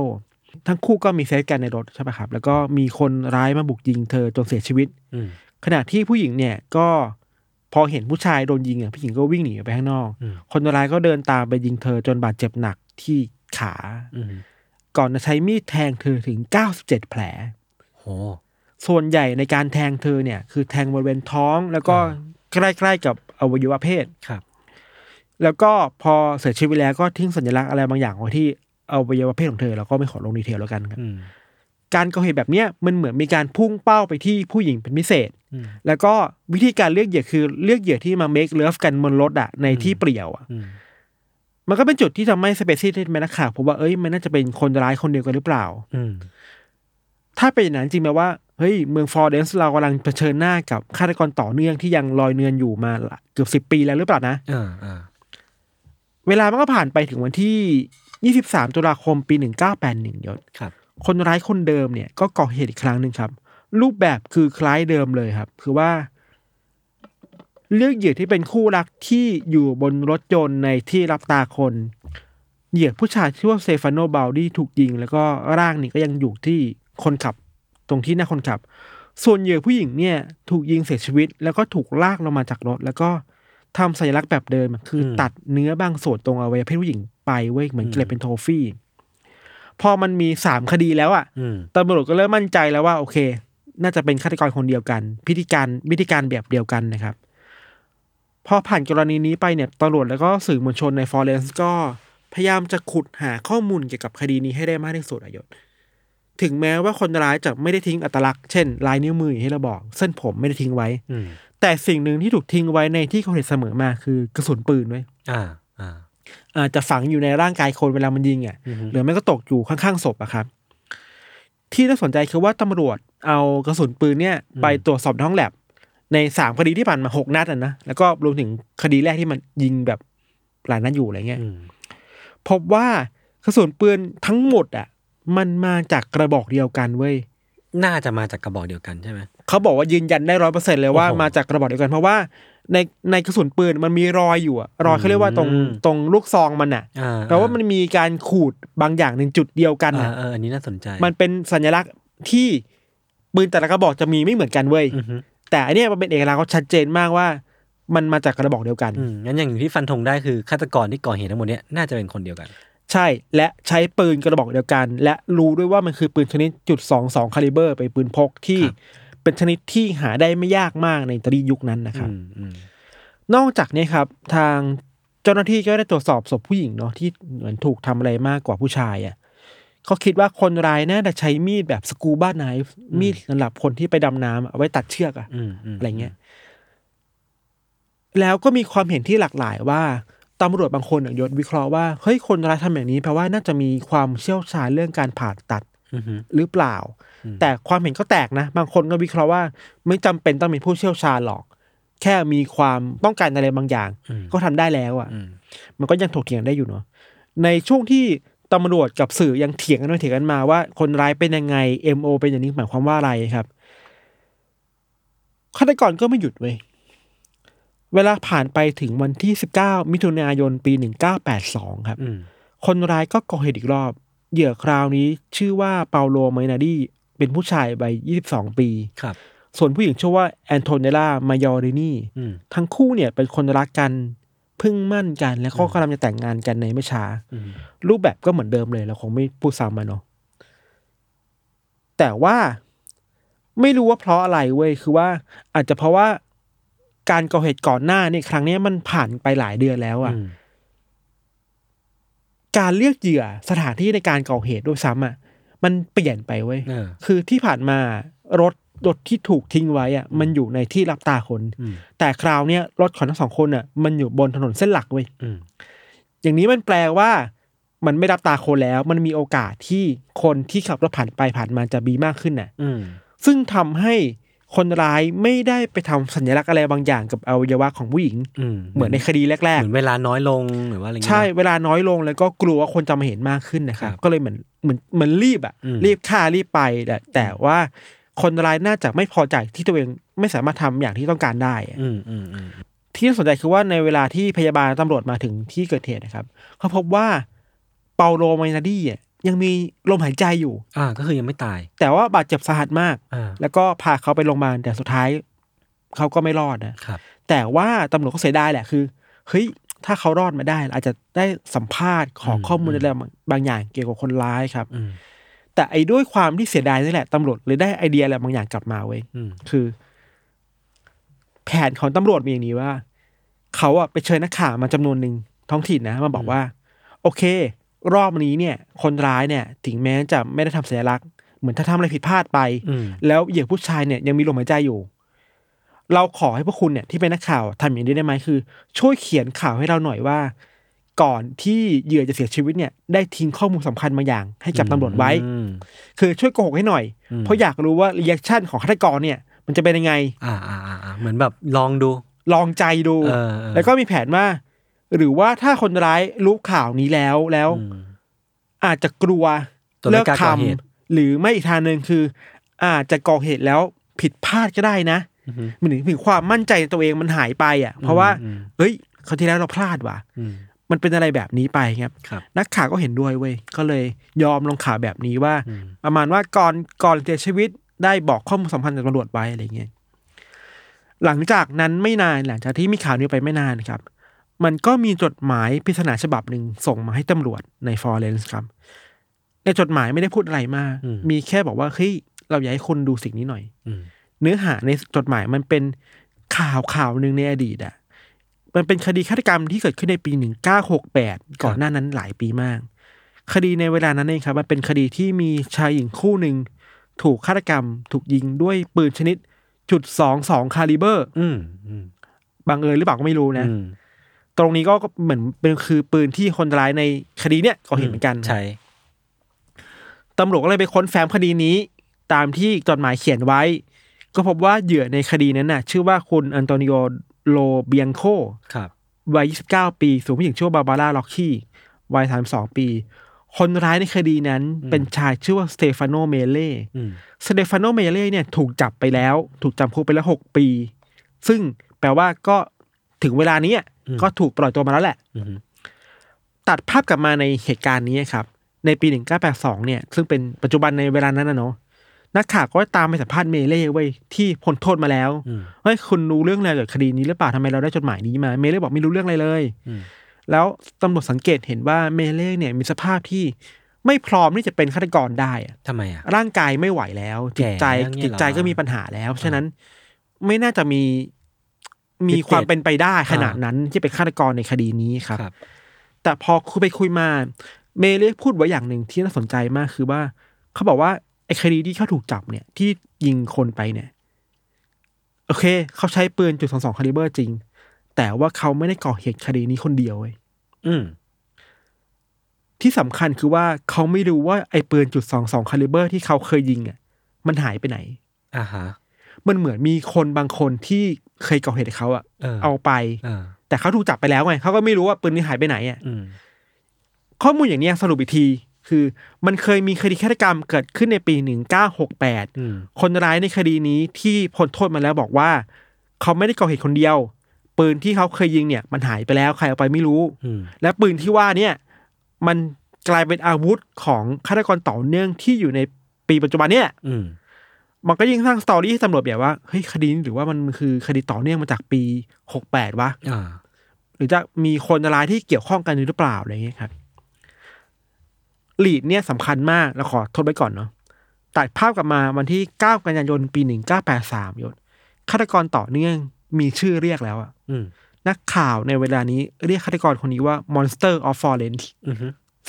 ทั้งคู่ก็มีเซ็กกันในรถใช่ปะครับ แล้วก็มีคนร้ายมาบุกยิงเธอจนเสียชีวิตอืมขณะที่ผู้หญิงเนี่ยก็พอเห็นผู้ชายโดนยิงอะผู้หญิงก็วิ่งหนีออกไปข้างนอกอืมคนร้ายก็เดินตามไปยิงเธอจนบาดเจ็บหนักที่ขาอืมก่อนจะใช้มีดแทงเธอถึง97แผลโหส่วนใหญ่ในการแทงเธอเนี่ย คือแทงบริเวณท้องแล้วก็อ่าใกล้ๆกับอวัยวะเพศครับ แล้วก็พอเสียชีวิตแล้วก็ทิ้งสัญลักษณ์อะไรบางอย่างไว้ที่อวัยวะเพศของเธอเราก็ไม่ขอลงดีเทลแล้วกันครับอืมการก่อเหตุแบบเนี้ยมันเหมือนมีการพุ่งเป้าไปที่ผู้หญิงเป็นพิเศษอืมแล้วก็วิธีการเลือกเหยื่อคือเลือกเหยื่อที่มา make love กันบนรถอะในที่เปลี่ยวอะอืมมันก็เป็นจุดที่ทำให้สเปซี่ที่เป็นนักข่าวผมว่าเอ้ยมันน่าจะเป็นคนร้ายคนเดียวกันหรือเปล่า อืมถ้าเป็นอย่างนั้นจริงไหมว่าเฮ้ยเมืองฟลอเรนซ์เรากำลังเผชิญหน้ากับฆาตกรต่อเนื่องที่ยังลอยเนือนอยู่มาละเกือบสิบปีแล้วหรือเปล่านะอ่าอ่า เวลามันก็ผ่านไปถึงวันที่ 23 ตุลาคมปี 1981ยศครับ คนร้ายคนเดิมเนี่ยก็ก่อเหตุอีกครั้งหนึ่งครับ รูปแบบคือคล้ายเดิมเลยครับ คือว่า เลือกเหยื่อที่เป็นคู่รักที่อยู่บนรถยนต์ในที่ลับตาคน เหยื่อผู้ชายชื่อว่าสเตฟาโนบัลดีถูกยิง แล้วก็ร่างนี่ก็ยังอยู่ที่คนขับ ตรงที่หน้าคนขับ ส่วนเหยื่อผู้หญิงเนี่ย ถูกยิงเสียชีวิต แล้วก็ถูกลากลงมาจากรถแล้วก็ ทำสัญลักษณ์แบบเดิมอะคืออืมตัดเนื้อบางส่วนตรงอวัยวะเพศผู้หญิงไปเว้ยเหมือนอืมเก็บเป็น trophy พอมันมีสามคดีแล้วอะอืมตำรวจก็เริ่มมั่นใจแล้วว่า โอเค น่าจะเป็นฆาตกรคนเดียวกัน พิธีการวิธีการแบบเดียวกันนะครับ พอผ่านกรณีนี้ไปเนี่ยตำรวจแล้วก็สื่อมวลชนในฟลอเรนซ์ก็พยายามจะขุดหาข้อมูลเกี่ยวกับคดีนี้ให้ได้มากที่สุดอะยศถึงแม้ว่าคนร้ายจะไม่ได้ทิ้งอัตลักษณ์เช่นลายนิ้วมืออย่างที่เราบอก เส้นผมไม่ได้ทิ้งไว้อืม แต่สิ่งหนึ่งที่ถูกทิ้งไว้ในที่เกิดเหตุเสมอมาคือกระสุนปืนไว้ยอ่าอ่าอาจจะฝังอยู่ในร่างกายคนเวลามันยิงอะอือฮึหรือไม่ก็ตกอยู่ข้างๆศพอะครับ ที่น่าสนใจคือว่าตำรวจเอากระสุนปืนเนี่ย ไปตรวจสอบในห้องแลบในสามคดีที่ผ่านมาหกนัดอะนะแล้วก็รวมถึงคดีแรกที่มันยิงแบบหลายนัดอยู่อะไรเงี้ยอืมพบว่ากระสุนปืนทั้งหมดอะ มันมาจากกระบอกเดียวกันเว้ย น่าจะมาจากกระบอกเดียวกันใช่ไหมเขาบอกว่ายืนยันได้ร้อยเปอร์เซ็นเลยว่าโอ้โหมาจากกระบอกเดียวกันเพราะว่าในในกระสุนปืนมันมีรอยอยู่อะรอยเขาเรียกว่าตรงอืมตรงลูกซองมันอะอ่าแปลว่ามันมีการขูดบางอย่างในจุดเดียวกันอ่าอะเอออันนี้น่าสนใจ มันเป็นสัญลักษณ์ที่ปืนแต่ละกระบอกจะมีไม่เหมือนกันเว้ยอือฮึแต่อันเนี้ยมันเป็นเอกลักษณ์เขาชัดเจนมากว่า มันมาจากกระบอกเดียวกันอืมงั้นอย่างที่ฟันธงได้คือฆาตกรที่ก่อเหตุทั้งหมดเนี้ยน่าจะเป็นคนเดียวกัน ใช่และใช้ปืนกระบอกเดียวกัน และรู้ด้วยว่ามันคือปืนชนิดจุดสองสองคาลิเบอร์ไปนปืนพกที่ครับเป็นชนิดที่หาได้ไม่ยากมากในอิตาลียุคนั้นนะครับอืมอืมนอกจากนี้ครับ ทางเจ้าหน้าที่ก็ได้ตรวจสอบศพผู้หญิงเนาะที่เหมือนถูกทำอะไรมากกว่าผู้ชายอะเขาคิดว่าคนร้ายน่าจะใช้มีดแบบสกูบ้าไนฟ์มีดสำหรับคนที่ไปดำน้ำเอาไว้ตัดเชือกอะอืมมอะไรเงี้ย แล้วก็มีความเห็นที่หลากหลายว่า ตำรวจบางคนอะยศวิเคราะห์ว่าเฮ้ยคนร้ายทำอย่างนี้แปลว่าน่าจะมีความเชี่ยวชาญเรื่องการผ่าตัดอือฮึหรือเปล่า แต่ความเห็นก็แตกนะ บางคนก็วิเคราะห์ว่า ไม่จำเป็นต้องเป็นผู้เชี่ยวชาญหรอก แค่มีความต้องการอะไรบางอย่างอืมก็ทำได้แล้วอะอืมมันก็ยังถกเถียงได้อยู่เนาะในช่วงที่ตำรวจกับสื่อยังเถียงกันไปเถียงกันมาว่า คนร้ายเป็นยังไง MO เป็นอย่างนี้หมายความว่าอะไรครับฆาตกรก็ไม่หยุดเว้ย เวลาผ่านไปถึงวันที่ 19 มิถุนายนปี 1982 ครับอืมคนร้ายก็ก่อเหตุอีกรอบ เหยื่อคราวนี้ชื่อว่าเปาโลไมนาดีเป็นผู้ชายวัย 22 ปี ครับ ส่วนผู้หญิงชื่อว่าแอนโทเนล่ามายอรินีอืมทั้งคู่เนี่ยเป็นคนรักกันเพึ่งมั่นกัน แล้วก็กำลังจะแต่งงานกันในไม่ช้าอืมรูปแบบก็เหมือนเดิมเลยเราคงไม่พูดซ้ำมันเนาะ แต่ว่าไม่รู้ว่าเพราะอะไรเว้ย คือว่าอาจจะเพราะว่า การก่อเหตุก่อนหน้าเนี่ยครั้งเนี้ยมันผ่านไปหลายเดือนแล้วอะอืมการเลือกเหยื่อสถานที่ในการก่อเหตุด้วยซ้ำอะ มันเปลี่ยนไปเว้ยเออคือที่ผ่านมารถรถที่ถูกทิ้งไว้อะ มันอยู่ในที่รับตาคนอืมแต่คราวเนี้ยรถของทั้งสองคนอะ มันอยู่บนถนนเส้นหลักเว้ยอืมอย่างนี้มันแปลว่ามันไม่รับตาคนแล้ว มันมีโอกาสที่คนที่ขับรถผ่านไปผ่านมาจะมีมากขึ้นน่ะอืมซึ่งทำให้ คนร้ายไม่ได้ไปทำสัญลักษณ์อะไรบางอย่างกับอวัยวะของผู้หญิงอืมเหมือนในคดีแรเหกๆมือนเวลาน้อยลงหรือว่าอะไรเงี้ยใช่เวลาน้อยลงแล้วก็กลัวว่าคนจะมาเห็นมากขึ้นนะครับครับก็เลยเหมือนเหมือนเหมือนรีบอะอืมรีบฆ่ารีบไปแต่แต่ว่าคนร้ายน่าจะไม่พอใจที่ตัวเองไม่สามารถทำอย่างที่ต้องการได้อะอืมอืมอืมที่น่าสนใจคือว่าในเวลาที่พยาบาลตำรวจมาถึงที่เกิดเหตุนะครับเขาพบว่าเปาโลไมนาดี้อะ ยังมีลมหายใจอยู่ อ่า ก็คือยังไม่ตาย แต่ว่าบาดเจ็บสาหัสมาก อ่า แล้วก็พาเขาไปโรงพยาบาลแต่สุดท้ายเขาก็ไม่รอดนะ ครับ แต่ว่าตำรวจก็เสียดายแหละคือเฮ้ยถ้าเขารอดมาได้ อาจจะได้สัมภาษณ์ขออืมข้อมูลอะไรบางบางอย่างเกี่ยวกับคนร้ายครับ อืม แต่ไอ้ด้วยความที่เสียดายนี่แหละตำรวจเลยได้ไอเดียอะไรบางอย่างกลับมาเว้ย อืม คือ แผนของตำรวจมีอย่างนี้ว่า เขาอะไปเชิญนักข่าวมาจำนวนหนึ่งท้องถิ่นนะมาบอกว่า โอเค รอบนี้เนี่ย คนร้ายเนี่ย ถึงแม้จะไม่ได้ทำสัญลักษณ์เหมือนถ้าทำอะไรผิดพลาดไปอืมแล้วเหยื่อผู้ชายเนี่ยยังมีลมหายใจอยู่ เราขอให้พวกคุณเนี่ยที่เป็นนักข่าวทำอย่างนี้ได้ไหมคือ ช่วยเขียนข่าวให้เราหน่อยว่า ก่อนที่เหยื่อจะเสียชีวิตเนี่ย ได้ทิ้งข้อมูลสำคัญบางอย่าง ให้กับตำรวจไว้อืมคือช่วยโกหกให้หน่อยอืมเพราะอยากรู้ว่า reaction ของฆาตกรเนี่ย มันจะเป็นยังไง อ่าอ่าอ่าอ่าเหมือนแบบลองดู ลองใจดูเออเออแล้วก็มีแผนว่า หรือว่าถ้าคนร้ายรู้ข่าวนี้แล้วแล้วอืมอาจจะกลัวจนไม่เลิกกล้าทก่อเหตุำหรือไม่อีกทางหนึ่งคือ อาจจะก่อเหตุแล้วผิดพลาดก็ได้นะอืมมันถึงถึงความมั่นใจในตัวเองมันหายไปอะ เพราะว่าอืมเอ้ยคราวที่แล้วเราพลาดว่ะอืมมันเป็นอะไรแบบนี้ไปครับครับ นักข่าวก็เห็นด้วยเว้ยก็เลยยอมลงข่าวแบบนี้ว่าอืมประมาณว่าก่อนก่อนเสียชีวิตได้บอกข้อมูลสำคัญกับตำรวจไว้อะไรเงี้ยหลังจากนั้นไม่นานหลังจากที่มีข่าวนี้ไปไม่นานครับ มันก็มีจดหมายปริศนาฉบับหนึ่งส่งมาให้ตำรวจในฟลอเรนซ์ครับ ในจดหมายไม่ได้พูดอะไรมากอืมมีแค่บอกว่าเฮ้ยเราอยากให้คนดูสิ่งนี้หน่อยอืมเนื้อหาในจดหมายมันเป็นข่าวข่าวหนึ่งในอดีตอะมันเป็นคดีฆาตกรรมที่เกิดขึ้นในปีหนึ่งเก้าหกแปดก่อนหน้านั้นหลายปีมาก คดีในเวลานั้นเองครับ มันเป็นคดีที่มีชายหญิงคู่หนึ่งถูกฆาตกรรม ถูกยิงด้วยปืนชนิดจุดสองสองคาลิเบอร์อืมอืมบังเอิญหรือเปล่าก็ไม่รู้นะอืม ตรงนี้ก็เหมือนเป็นคือปืนที่คนร้ายในคดีเนี้ยก็เห็นเหมือนกันใช่ตำรวจก็เลยไปค้นแฟ้มคดีนี้ ตามที่จดหมายเขียนไว้ ก็พบว่าเหยื่อในคดีนั้นน่ะ ชื่อว่าคุณอันโตนิโอโลเบียงโคครับวัย 29 ปีส่วนผู้หญิงชื่อว่าบาบาร่าล็อกคีวัย 32 ปี คนร้ายในคดีนั้นเป็นชายชื่อว่าสเตฟานโนเมเล่อืมสเตฟานโนเมเล่เนี่ยถูกจับไปแล้ว ถูกจำคุกไปแล้ว6ปี ซึ่งแปลว่าก็ถึงเวลานี้ ก็ถูกปล่อยตัวมาแล้วแหละอืมตัดภาพกลับมาในเหตุการณ์นี้ครับ ในปี1982เนี่ย ซึ่งเป็นปัจจุบันในเวลานั้นนะเนาะนักข่าวก็ตามไปสัมภาษณ์เมเล่ไว้ยที่พ้นโทษมาแล้วอืมเฮ้ยคุณรู้เรื่องอะไรเกี่ยวกับคดีนี้หรือเปล่าทำไมเราได้จดหมายนี้มาเมเล่บอกไม่รู้เรื่องอะไรเลยอืมแล้วตำรวจสังเกตเห็นว่าเมเล่เนี่ยมีสภาพที่ไม่พร้อมที่จะเป็นฆาตกรได้อะทำไมอะร่างกายไม่ไหวแล้ว จิตใจแก่แล้วเงี้ยเหรอจิตใจก็มีปัญหาแล้ว ฉะนั้นไม่น่าจะมี มี Gifted ความเป็นไปได้ขนาดอ่านั้นั้นที่เป็นฆาตกรในคดีนี้ครับครับ แต่พอคุยไปคุยมา เมเล่พูดไว้อย่างหนึ่งที่น่าสนใจมากคือว่า เขาบอกว่าไอ้คดีที่เขาถูกจับเนี่ย ที่ยิงคนไปเนี่ย โอเค เขาใช้ปืนจุดสองสองคาลิเบอร์จริง แต่ว่าเขาไม่ได้ก่อเหตุคดีนี้คนเดียวเว้ยอืมที่สำคัญคือว่าเขาไม่รู้ว่าไอ้ปืนจุดสองสองคาลิเบอร์ที่เขาเคยยิงอะ มันหายไปไหนอ่าฮะมันเหมือนมีคนบางคนที่ เคยก่อเหตุกับเขาอะเออเอาไปอ่าแต่เขาถูกจับไปแล้วไงเขาก็ไม่รู้ว่าปืนนี้หายไปไหนอะอืมข้อมูลอย่างเนี้ยสรุปอีกที คือ มันเคยมีคดีฆาตกรรมเกิดขึ้นในปี1968อืมคนร้ายในคดีนี้ที่พ้นโทษมาแล้วบอกว่า เขาไม่ได้ก่อเหตุคนเดียว ปืนที่เขาเคยยิงเนี่ย มันหายไปแล้วใครเอาไปไม่รู้อืมและปืนที่ว่าเนี่ย มันกลายเป็นอาวุธของฆาตกรต่อเนื่องที่อยู่ในปีปัจจุบันเนี่ยอื มมันก็ยิ่งสร้างสตอรี่ให้ตำรวจแบบว่าเฮ้ยคดีนี้หรือว่ามันคือคดีต่อเนื่องมาจากปี68วะอ่าหรือจะมีคนร้ายที่เกี่ยวข้องกันหรือเปล่าอะไรอย่างเงี้ยครับ lead เนี่ยสำคัญมากเราขอทดไว้ก่อนเนาะตัดภาพกลับมาวันที่ 9 กันยายน ปี 1983ยศฆาตกรต่อเนื่องมีชื่อเรียกแล้วอะอืมนักข่าวในเวลานี้เรียกฆาตกรคนนี้ว่า Monster of Florence อืม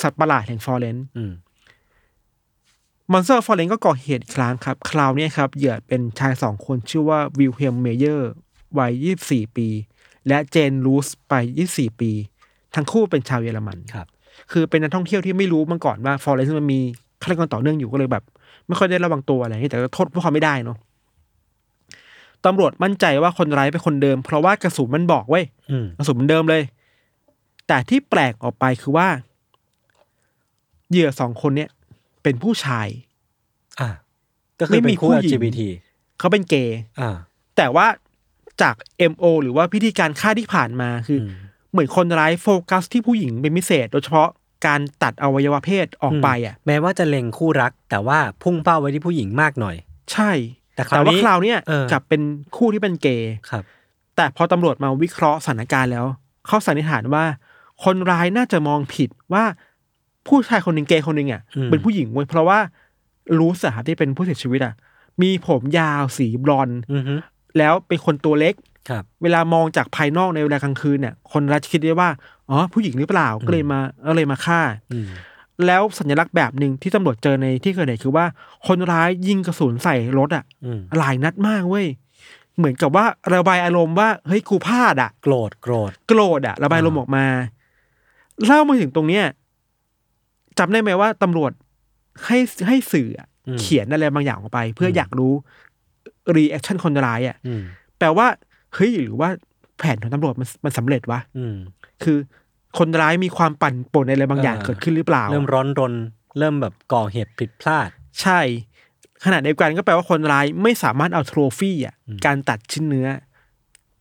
สัตว์ประหลาดแห่งฟลอเรนซ์ อืม Monster of Florence ก็ก่อเหตุอีกครั้งครับ คราวเนี้ยครับเหยื่อเป็นชายสองคนชื่อว่าวิลเฮมเมเยอร์วัย 24 ปี และเจนรูสไป 24 ปี ทั้งคู่เป็นชาวเยอรมันครับ คือเป็นนักท่องเที่ยวที่ไม่รู้มาก่อนว่าฟอเรนซ์มันมีฆาตกรต่อเนื่องอยู่ก็เลยแบบ ไม่ค่อยได้ระวังตัวอะไรอย่างเงี้ยแต่ก็โทษพวกเขาไม่ได้เนาะตำรวจมั่นใจว่าคนร้ายเป็นคนเดิม เพราะว่ากระสุนมันบอกเว้ยอืมกระสุนมันเดิมเลย แต่ที่แปลกออกไปคือว่า เหยื่อสองคนเนี่ย เป็นผู้ชาย อ่าก็คือไม่เป็มีนคู่ผู้หญิง LGBT เขาเป็นเกย์อ่า แต่ว่าจาก MO หรือว่าพิธีการฆ่าที่ผ่านมาคืออมเหมือนคนร้ายโฟกัสที่ผู้หญิงเป็นพิเศษ โดยเฉพาะการตัดอวัยวะเพศออกไปอะ แม้ว่าจะเล็งคู่รัก แต่ว่าพุ่งเป้าไว้ที่ผู้หญิงมากหน่อย ใช่ แต่คราวนี้ว่าคราวเนี้ยเออกลับเป็นคู่ที่เป็นเกย์ครับ แต่พอตำรวจมาวิเคราะห์สถานการณ์แล้ว เขาสันนิษฐานว่า คนร้ายน่าจะมองผิดว่า ผู้ชายคนหนึ่งเกย์คนหนึ่งอะอืมเป็นผู้หญิงเว้ยเพราะว่ารู้สาที่เป็นผู้เสียชีวิตอะ มีผมยาวสีบลอนด์อือฮึแล้วเป็นคนตัวเล็กครับเวลามองจากภายนอกในเวลากลางคืนเนี่ย คนร้ายจะคิดได้ว่าอ๋อผู้หญิงหรือเปล่าก็เลยมาก็เลยมาฆ่าอืมแล้วสัญลักษณ์แบบหนึ่งที่ตำรวจเจอในที่เกิดเหตุคือว่า คนร้ายยิงกระสุนใส่รถอะอืมหลายนัดมากเว้ยเหมือนกับว่าระบายอารมณ์ว่าเฮ้ยกูพลาดอะ โกรธโกรธโกรธอะ ระบายอารมณ์ออกมาเล่ามาถึงตรงเนี้ย จำได้ไหมว่าตำรวจให้ให้สื่ออะอืมเขียนอะไรบางอย่างออกไป เพื่ออยากรู้ reaction คนร้ายอะอืมแปลว่าเฮ้ยหรือว่าแผนของตำรวจมันมันสำเร็จวะอืมคือคนร้ายมีความปั่นป่วนอะไรบางอย่างเออเกิดขึ้นหรือเปล่า เริ่มร้อนรน เริ่มแบบก่อเหตุผิดพลาด ใช่ ขณะเดียวกันก็แปลว่าคนร้ายไม่สามารถเอา trophy อะอืมการตัดชิ้นเนื้อ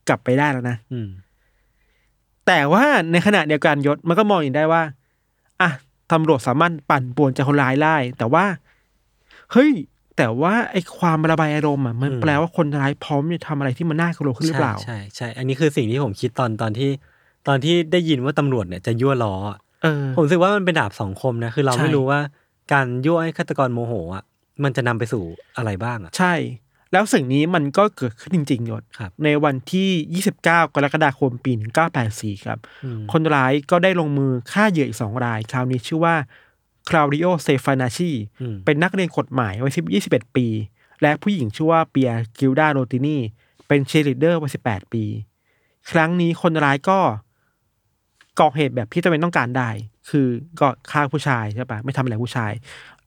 กลับไปได้แล้วนะอืมแต่ว่าในขณะเดียวกันยศมันก็มองอีกได้ว่า อะ ตำรวจสามารถปั่นป่วนใจคนร้ายได้แต่ว่า เฮ้ย แต่ว่าไอ้ความระบายอารมณ์อะมันอืมแปลว่าคนร้ายพร้อมจะทำอะไรที่มันน่ากลัวขึ้นหรือเปล่าใช่ใช่อันนี้คือสิ่งที่ผมคิดตอนตอนที่ ตอนที่ได้ยินว่าตำรวจเนี่ยจะยั่วล้ออะเออผมรู้สึกว่ามันเป็นดาบสองคมนะคือเราใช่ไม่รู้ว่าการยั่วให้ฆาตกรโมโหอะมันจะนำไปสู่อะไรบ้างอะใช่ แล้วสิ่งนี้มันก็เกิดขึ้นจริงๆยศครับในวันที่ 29 กรกฎาคมปี 1984 ครับอืมคนร้ายก็ได้ลงมือฆ่าเหยื่ออีกสองราย คราวนี้ชื่อว่าคลาวดิโอสเตฟานัชชีอืมเป็นนักเรียนกฎหมายวัย21 ปี และผู้หญิงชื่อว่าเปียกิลดารอนตินีเป็นเชียร์ลีดเดอร์วัย18 ปี ครั้งนี้คนร้ายก็ก่อเหตุแบบที่ตัวเองต้องการได้ คือก็ฆ่าผู้ชายใช่ปะไม่ทำอะไรผู้ชาย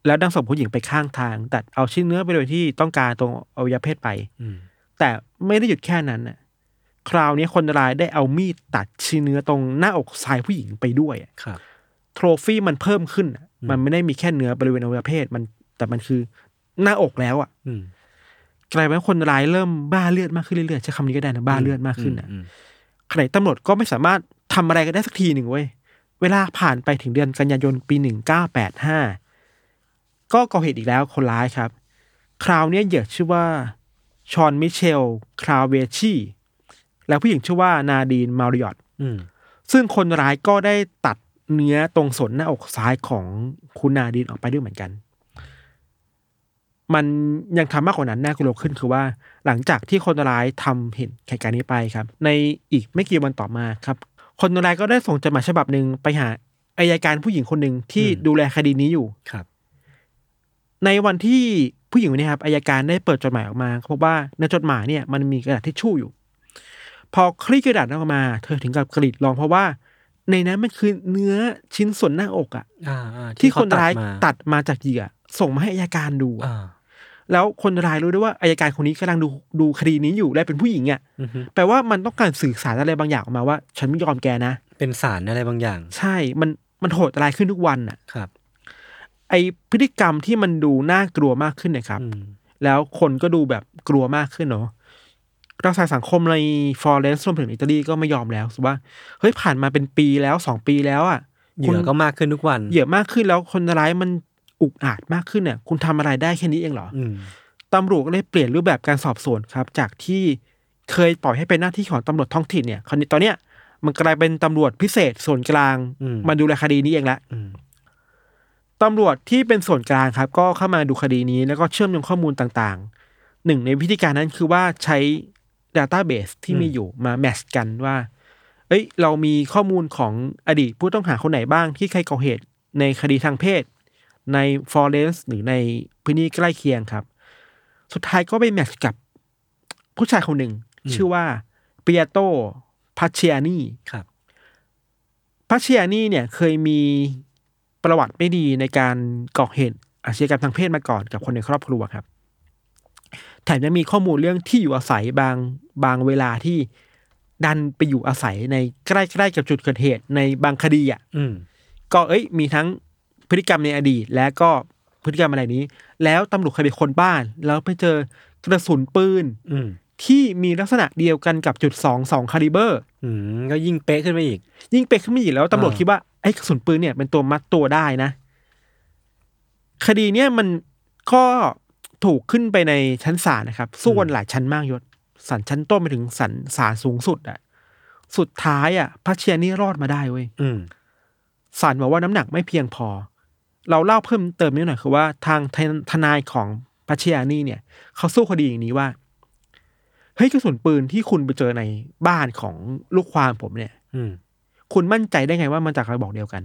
แล้วดังศพผู้หญิงไปข้างทาง ตัดเอาชิ้นเนื้อไปโดยที่ต้องการตรงอวัยวะเพศไปอืมแต่ไม่ได้หยุดแค่นั้นน่ะ คราวนี้คนร้ายได้เอามีดตัดชิ้นเนื้อตรงหน้าอกชายผู้หญิงไปด้วยอะครับโทรฟี่มันเพิ่มขึ้นอะมันไม่ได้มีแค่เนื้อบริเวณอวัยวะเพศมัน แต่มันคือหน้าอกแล้วอะอืมกลายเป็นว่าคนร้ายเริ่มบ้าเลือดมากขึ้นเรื่อยๆใช้คำนี้ก็ได้นะบ้าเลือดมากขึ้นอะอืมขณะที่ตำรวจก็ไม่สามารถทำอะไรกันได้สักทีหนึ่งเว้ยเวลาผ่านไปถึงเดือนกันยายนปีหนึ่งเก้าแปดห้า ก็ก่อเหตุอีกแล้วคนร้ายครับ คราวเนี้ยเหยื่อชื่อว่าชอนมิเชล คราวเวชีแล้วผู้หญิงชื่อว่านาดีนมาริออตอืมซึ่งคนร้ายก็ได้ตัดเนื้อตรงส่วนหน้าอกซ้ายของคุณนาดีนออกไปด้วยเหมือนกัน มันยังทำมากกว่านั้นน่ากลัวขึ้นคือว่า หลังจากที่คนร้ายทำเห็นเหตุการณ์นี้ไปครับ ในอีกไม่กี่วันต่อมาครับ คนร้ายก็ได้ส่งจดหมายฉบับหนึ่งไปหาอายการผู้หญิงคนหนึ่งที่ดูแลคดีนี้อยู่ครับ ในวันที่ผู้หญิงคนนี้ครับอายการได้เปิดจดหมายออกมาพบว่าในจดหมายเนี่ยมันมีกระดาษทิชชู่อยู่ พอคลี่กระดาษออกมา เธอถึงกับกรีดร้องเพราะว่า ในนั้นมันคือเนื้อชิ้นส่วนหน้าอกอะอ่าอ่าที่เขคนร้ายมตัดมาจากเหยื่อส่งมาให้อายการดูอะอ่าแล้วคนร้ายรู้ด้วยว่าอายการคนนี้กำลังดูดูคดีนี้อยู่และเป็นผู้หญิงอะอือฮึแปลว่ามันต้องการสื่อสารอะไรบางอย่างออกมาว่า ฉันไม่ยอมแกนะเป็นสารอะไรบางอย่าง ใช่มันมันโหดร้ายขึ้นทุกวันอะครับไอพฤติกรรมที่มันดูน่ากลัวมากขึ้นนะครับอืมแล้วคนก็ดูแบบกลัวมากขึ้นเนาะกระแสสังคมในฟลอเรนซ์รวมถึงอิตาลีก็ไม่ยอมแล้วรู้สึกว่าเฮ้ยผ่านมาเป็นปีแล้วสองปีแล้วอะเหยื่อก็มากขึ้นทุกวันเหยื่อมากขึ้นแล้วคนร้ายมันอุกอาจมากขึ้นเนี่ย คุณทำอะไรได้แค่นี้เองเหรออืมตำรวจก็เลยเปลี่ยนรูปแบบการสอบสวนครับ จากที่เคยปล่อยให้เป็นหน้าที่ของตำรวจท้องถิ่นเนี่ยคราวนี้ตอนเนี้ยมันกลายเป็นตำรวจพิเศษส่วนกลางอืมมาดูแลคดีนี้เองละอืม ตำรวจที่เป็นส่วนกลางครับ ก็เข้ามาดูคดีนี้แล้วก็เชื่อมโยงข้อมูลต่างๆ หนึ่งในวิธีการนั้นคือว่าใช้ Database ที่มีอยู่มาแมชกันว่า เอ้ย เรามีข้อมูลของอดีตผู้ต้องหาคนไหนบ้างที่เคยก่อเหตุในคดีทางเพศ ในฟลอเรนซ์หรือในพื้นที่ใกล้เคียงครับ สุดท้ายก็ไป match กับผู้ชายคนหนึ่ง ชื่อว่าเปียโตพัชเชียนีครับพัชเชียนีเนี่ยเคยมี ประวัติไม่ดีในการก่อเหตุอาชญากรรมทางเพศมาก่อนกับคนในครอบครัวครับ แถมยังมีข้อมูลเรื่องที่อยู่อาศัยบางบางเวลาที่ดันไปอยู่อาศัยในใกล้ๆกับจุดเกิดเหตุในบางคดีอะอืมก็เอ้ย มีทั้งพฤติกรรมในอดีต และก็พฤติกรรมอะไรนี้ แล้วตำรวจเคยไปค้นบ้าน แล้วไปเจอกระสุนปืนอืม ที่มีลักษณะเดียวกันกับจุดสองสองคาลิเบอร์อืมก็ยิ่งเป๊ะขึ้นไปอีก ยิ่งไปขึ้นมาอีกแล้วตำรวจอ่าคิดว่าไอ้กระสุนปืนเนี่ยเป็นตัวมัดตัวได้นะ คดีเนี่ยมันก็ถูกขึ้นไปในชั้นศาลนะครับ สู้กันหลายชั้นมากยศศาลชั้นต้นไปถึงศาลศาลสูงสุดอะสุดท้ายอะพัชเชียนี่รอดมาได้เว้ยอืมศาลบอกว่าน้ำหนักไม่เพียงพอ เราเล่าเพิ่มเติมนิดหน่อยคือว่าทางทนทนายของพัชเชียนี่เนี่ย เขาสู้คดีอย่างนี้ว่า เฮ้ยกระสุนปืนที่คุณไปเจอในบ้านของลูกความผมเนี่ย อืม คุณมั่นใจได้ไงว่ามันจากกระบอกเดียวกัน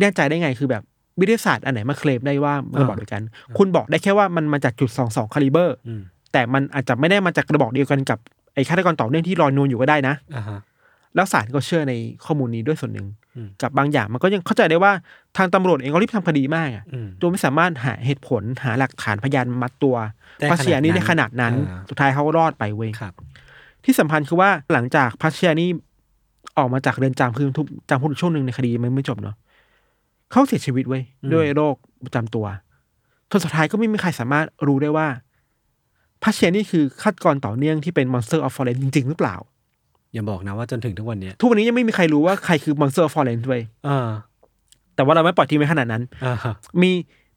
แน่ใจได้ไงคือแบบวิทยาศาสตร์อันไหนมาเคลมได้ว่ามันกระบอกเดียวกัน คุณบอกได้แค่ว่ามันมาจากจุดสองสองคาลิเบอร์ อืม แต่มันอาจจะไม่ได้มาจากกระบอกเดียวกันกับไอ้ฆาตกรต่อเนื่องที่ลอยนวลอยู่ก็ได้นะ อ่าฮะ แล้วศาลก็เชื่อในข้อมูลนี้ด้วยส่วนหนึ่งอืม กับบางอย่างมันก็ยังเข้าใจได้ว่าทางตำรวจเองก็รีบทำคดีมากอะอืมโดยไม่สามารถหาเหตุผลหาหลักฐานพยานมัดตัวได้ พัชเชียนี่ขนาดนั้นในขนาดนั้นอ่าสุดท้ายเขาก็รอดไปเว้ยครับที่สำคัญคือว่าหลังจากพัชเชียนี่ออกมาจากเรือนจำคือถูกจำคุกช่วงหนึ่งในคดีมันไม่จบเนาะเขาเสียชีวิตเว้ยอืมด้วยโรคประจำตัวจนสุดท้ายก็ไม่มีใครสามารถรู้ได้ว่าพัชเชียนี่คือฆาตกรต่อเนื่องที่เป็น Monster of Florence จริง ๆ หรือเปล่า อย่าบอกนะว่าจนถึงทุกวันเนี้ยทุกวันนี้ยังไม่มีใครรู้ว่าใครคือ Monster of Florence ด้วยอ่าแต่ว่าเราไม่ปล่อยทิ้งไว้ขนาดนั้นอ่าฮะมี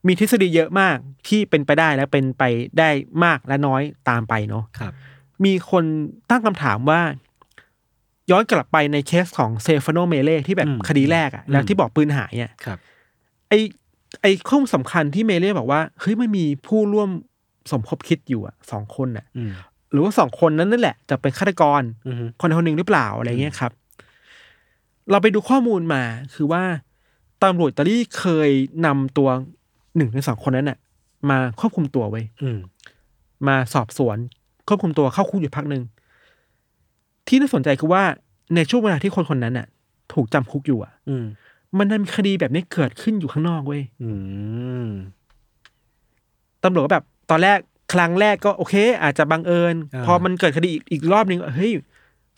มีทฤษฎีเยอะมากที่เป็นไปได้และเป็นไปได้มากและน้อยตามไปเนาะครับ มีคนตั้งคำถามว่า ย้อนกลับไปในเคสของเซฟานโนเมเล่ที่แบบอืมคดีแรกอะแล้วที่บอกปืนหายเนี่ยครับไอไอข้อมูลสำคัญที่เมเล่บอกว่าเฮ้ยมันมีผู้ร่วมสมคบคิดอยู่อะสองคนอะอืมหรือว่าสองคนนั้นนั่นแหละ จะเป็นฆาตกรอืมคนใดคนหนึ่งหรือเปล่าอะไรเงี้ยครับ เราไปดูข้อมูลมาคือว่าตำรวจอิตาลีเคยนำตัว หนึ่งในสองคนนั้นน่ะ มาควบคุมตัวไว้ยอืมมาสอบสวนควบคุมตัวเข้าคุกอยู่พักหนึ่งที่น่าสนใจคือว่าในช่วงเวลาที่คนคนนั้นน่ะ ถูกจำคุกอยู่อะ อืมมันมีคดีแบบนี้เกิดขึ้นอยู่ข้างนอกเว้ยอืมตำรวจก็แบบ ตอนแรกครั้งแรกก็โอเค อาจจะบังเอิญอ่าพอมันเกิดคดีอีกอีกรอบหนึ่งเฮ้ย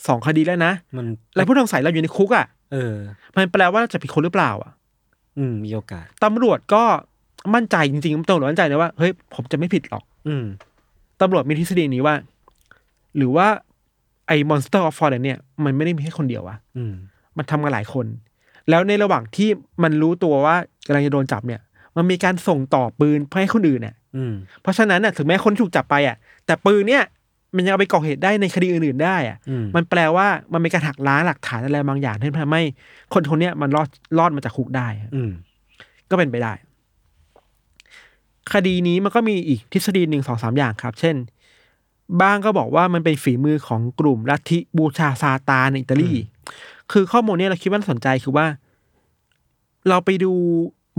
สองคดีแล้วนะมันแล้วผู้ต้องสัยเราอยู่ในคุกอะเออ มันแปลว่าเราจะผิดคนหรือเปล่า อะ อืมมีโอกาสตำรวจก็ มั่นใจจริงๆตำรวจมั่นใจนะว่าเฮ้ยผมจะไม่ผิดหรอก อืมตำรวจมีทฤษฎีนี้ว่า หรือว่าไอ้ Monster of Forest เนี่ย มันไม่ได้มีแค่คนเดียววะอืมมันทำกันหลายคน แล้วในระหว่างที่มันรู้ตัวว่ากำลังจะโดนจับเนี่ย มันมีการส่งต่อปืนไปให้คนอื่นเนี่ยอืมเพราะฉะนั้นน่ะ ถึงแม้คนถูกจับไปอะ แต่ปืนเนี่ย มันยังเอาไปก่อเหตุได้ในคดีอื่นๆได้อะอืมมันแปลว่ามันเป็นการหักล้างหลักฐานอะไรบางอย่างที่ทำให้คนคนเนี้ยมันรอดรอดมาจากคุกได้อะอืมก็เป็นไปได้ คดีนี้มันก็มีอีกทฤษฎีหนึ่งสองสามอย่างครับ เช่น บ้างก็บอกว่ามันเป็นฝีมือของกลุ่มลัทธิบูชาซาตานในอิตาลี คือข้อมูลเนี้เราคิดว่าน่าสนใจคือว่า เราไปดู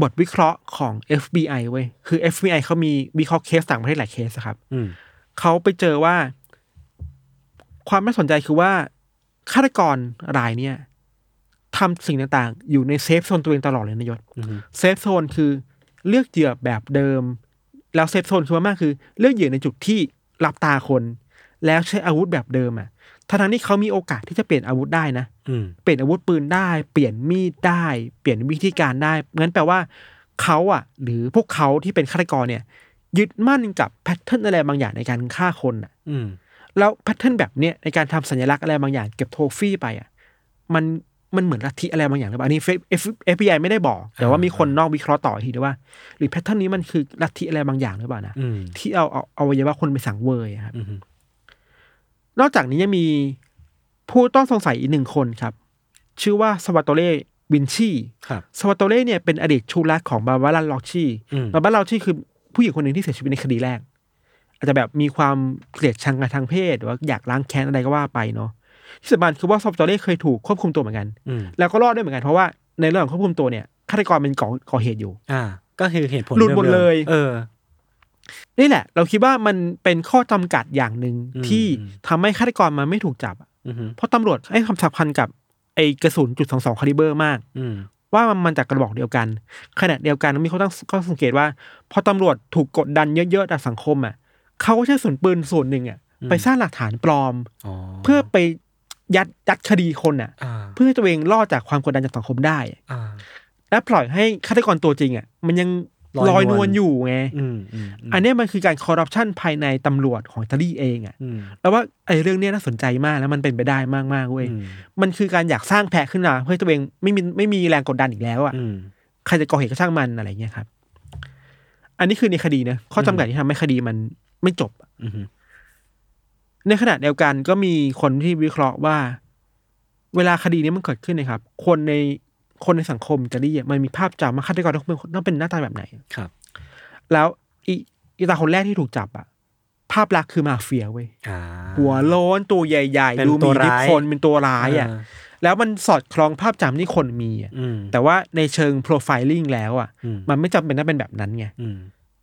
บทวิเคราะห์ของ FBI เว้ย คือ FBI เขามีวิเคราะห์เคสต่างประเทศหลายเคสอะครับอืมเขาไปเจอว่า ความน่าสนใจคือว่าฆาตกรรายเนี่ยทำสิ่งต่างๆ อยู่ใน safe zone ตัวเองตลอดเลยนะยศอืม safe zone คือ เลือกเหยื่อแบบเดิม แล้ว safe zone คือว่ามากคือ เลือกเหยื่อในจุดที่ลับตาคน แล้วใช้อาวุธแบบเดิมอะทั้งๆที่เขามีโอกาสที่จะเปลี่ยนอาวุธได้นะอืมเปลี่ยนอาวุธปืนได้ เปลี่ยนมีดได้ เปลี่ยนวิธีการได้งั้นแปลว่าเขาอะ หรือพวกเขาที่เป็นฆาตกรเนี่ย ยึดมั่นกับ pattern อะไรบางอย่างในการฆ่าคนอะอืมแล้ว pattern แบบเนี้ยในการทำสัญลักษณ์อะไรบางอย่างเก็บ trophy ไปอะ มัน มันเหมือนลัทธิอะไรบางอย่างหรือเปล่าอันนี้ F FBI ไม่ได้บอก แต่ว่ามีคนนอกวิเคราะห์ต่ออีกทีด้วยว่า หรือ pattern นี้มันคือลัทธิอะไรบางอย่างหรือเปล่านะอืมที่เอาเอาเอาอวัยวะคนไปสังเวยอะครับอืมนอกจากนี้ยังมีผู้ต้องสงสัยอีกหนึ่งคนครับ ชื่อว่าสวัตโตเล่วินชีครับสวัตโตเล่เนี่ยเป็นอดีตชูรักของบาบาร่าล็อกชีอืมบาบาร่าล็อกชีคือผู้หญิงคนหนึ่งที่เสียชีวิตในคดีแรก อาจจะแบบมีความเกลียดชังกันทางเพศหรือว่าอยากล้างแค้นอะไรก็ว่าไปเนาะ ที่สำคัญคือว่าสวัตโตเล่เคยถูกควบคุมตัวเหมือนกันอืมแล้วก็รอดด้วยเหมือนกันเพราะว่าในเรื่องของควบคุมตัวเนี่ยฆาตกรเป็นก่อก่อเหตุอยู่ อ่า ก็คือเหตุผลหลุดหมดดิๆเลย เออ นี่แหละ เราคิดว่ามันเป็นข้อจำกัดอย่างหนึ่งอืมที่อืมทำให้ฆาตกรมันไม่ถูกจับอะอืมเพราะตำรวจให้ความสำคัญกับไอ้กระสุนจุดสองสองคาลิเบอร์มากอืมว่ามันมาจากกระบอกเดียวกัน ขณะเดียวกันมีเขาตั้งข้อสังเกตว่า พอตำรวจถูกกดดันเยอะๆจากสังคมอะเขาก็ใช้ส่วนปืนส่วนหนึ่งอะอืมไปสร้างหลักฐานปลอมอ๋อเพื่อไป ยัดยัดคดีคนอะอ่าเพื่อให้ตัวเองรอดจากความกดดันจากสังคมได้อ่าและปล่อยให้ฆาตกรตัวจริงอะ มันยังลอยลอยนนววลลอยู่ไงอืมอืมมอันเนี้ยมันคือการคอร์รัปชันภายในตำรวจของอิตาลีเองอะอืมแล้วว่าไอ้เรื่องเนี้ยน่าสนใจมากแล้วมันเป็นไปได้มากๆเว้ยอืมมันคือการอยากสร้างแพะขึ้นมาเพื่อให้ตัวเองไม่มีไม่มีแรงกดดันอีกแล้วอะอืมใครจะก่อเหตุก็ช่างมันอะไรเงี้ยครับ อันนี้คือในคดีนะข้อจำกัดที่ทำให้คดีมันไม่จบอืม ในขณะเดียวกันก็มีคนที่วิเคราะห์ว่า เวลาคดีนี้มันเกิดขึ้นนะครับ คนในคนในสังคมอิตาลีอะมันมีภาพจำว่าฆาตกรต้องเป็นต้องเป็นหน้าตาแบบไหนครับ แล้วอีอีตาคนแรกที่ถูกจับอะภาพลักษณ์คือมาเฟียเว้ยอ่าหัวโล้นตัวใหญ่เป็นๆดูตัมีวอิทธิร้ายพลเป็นตัวร้ายอะอ่าแล้วมันสอดคล้องภาพจำที่คนมีอะอืมแต่ว่าในเชิงโปรไฟลิ่งแล้วอะอืมมันไม่จำเป็นต้องเป็นแบบนั้นไงอืม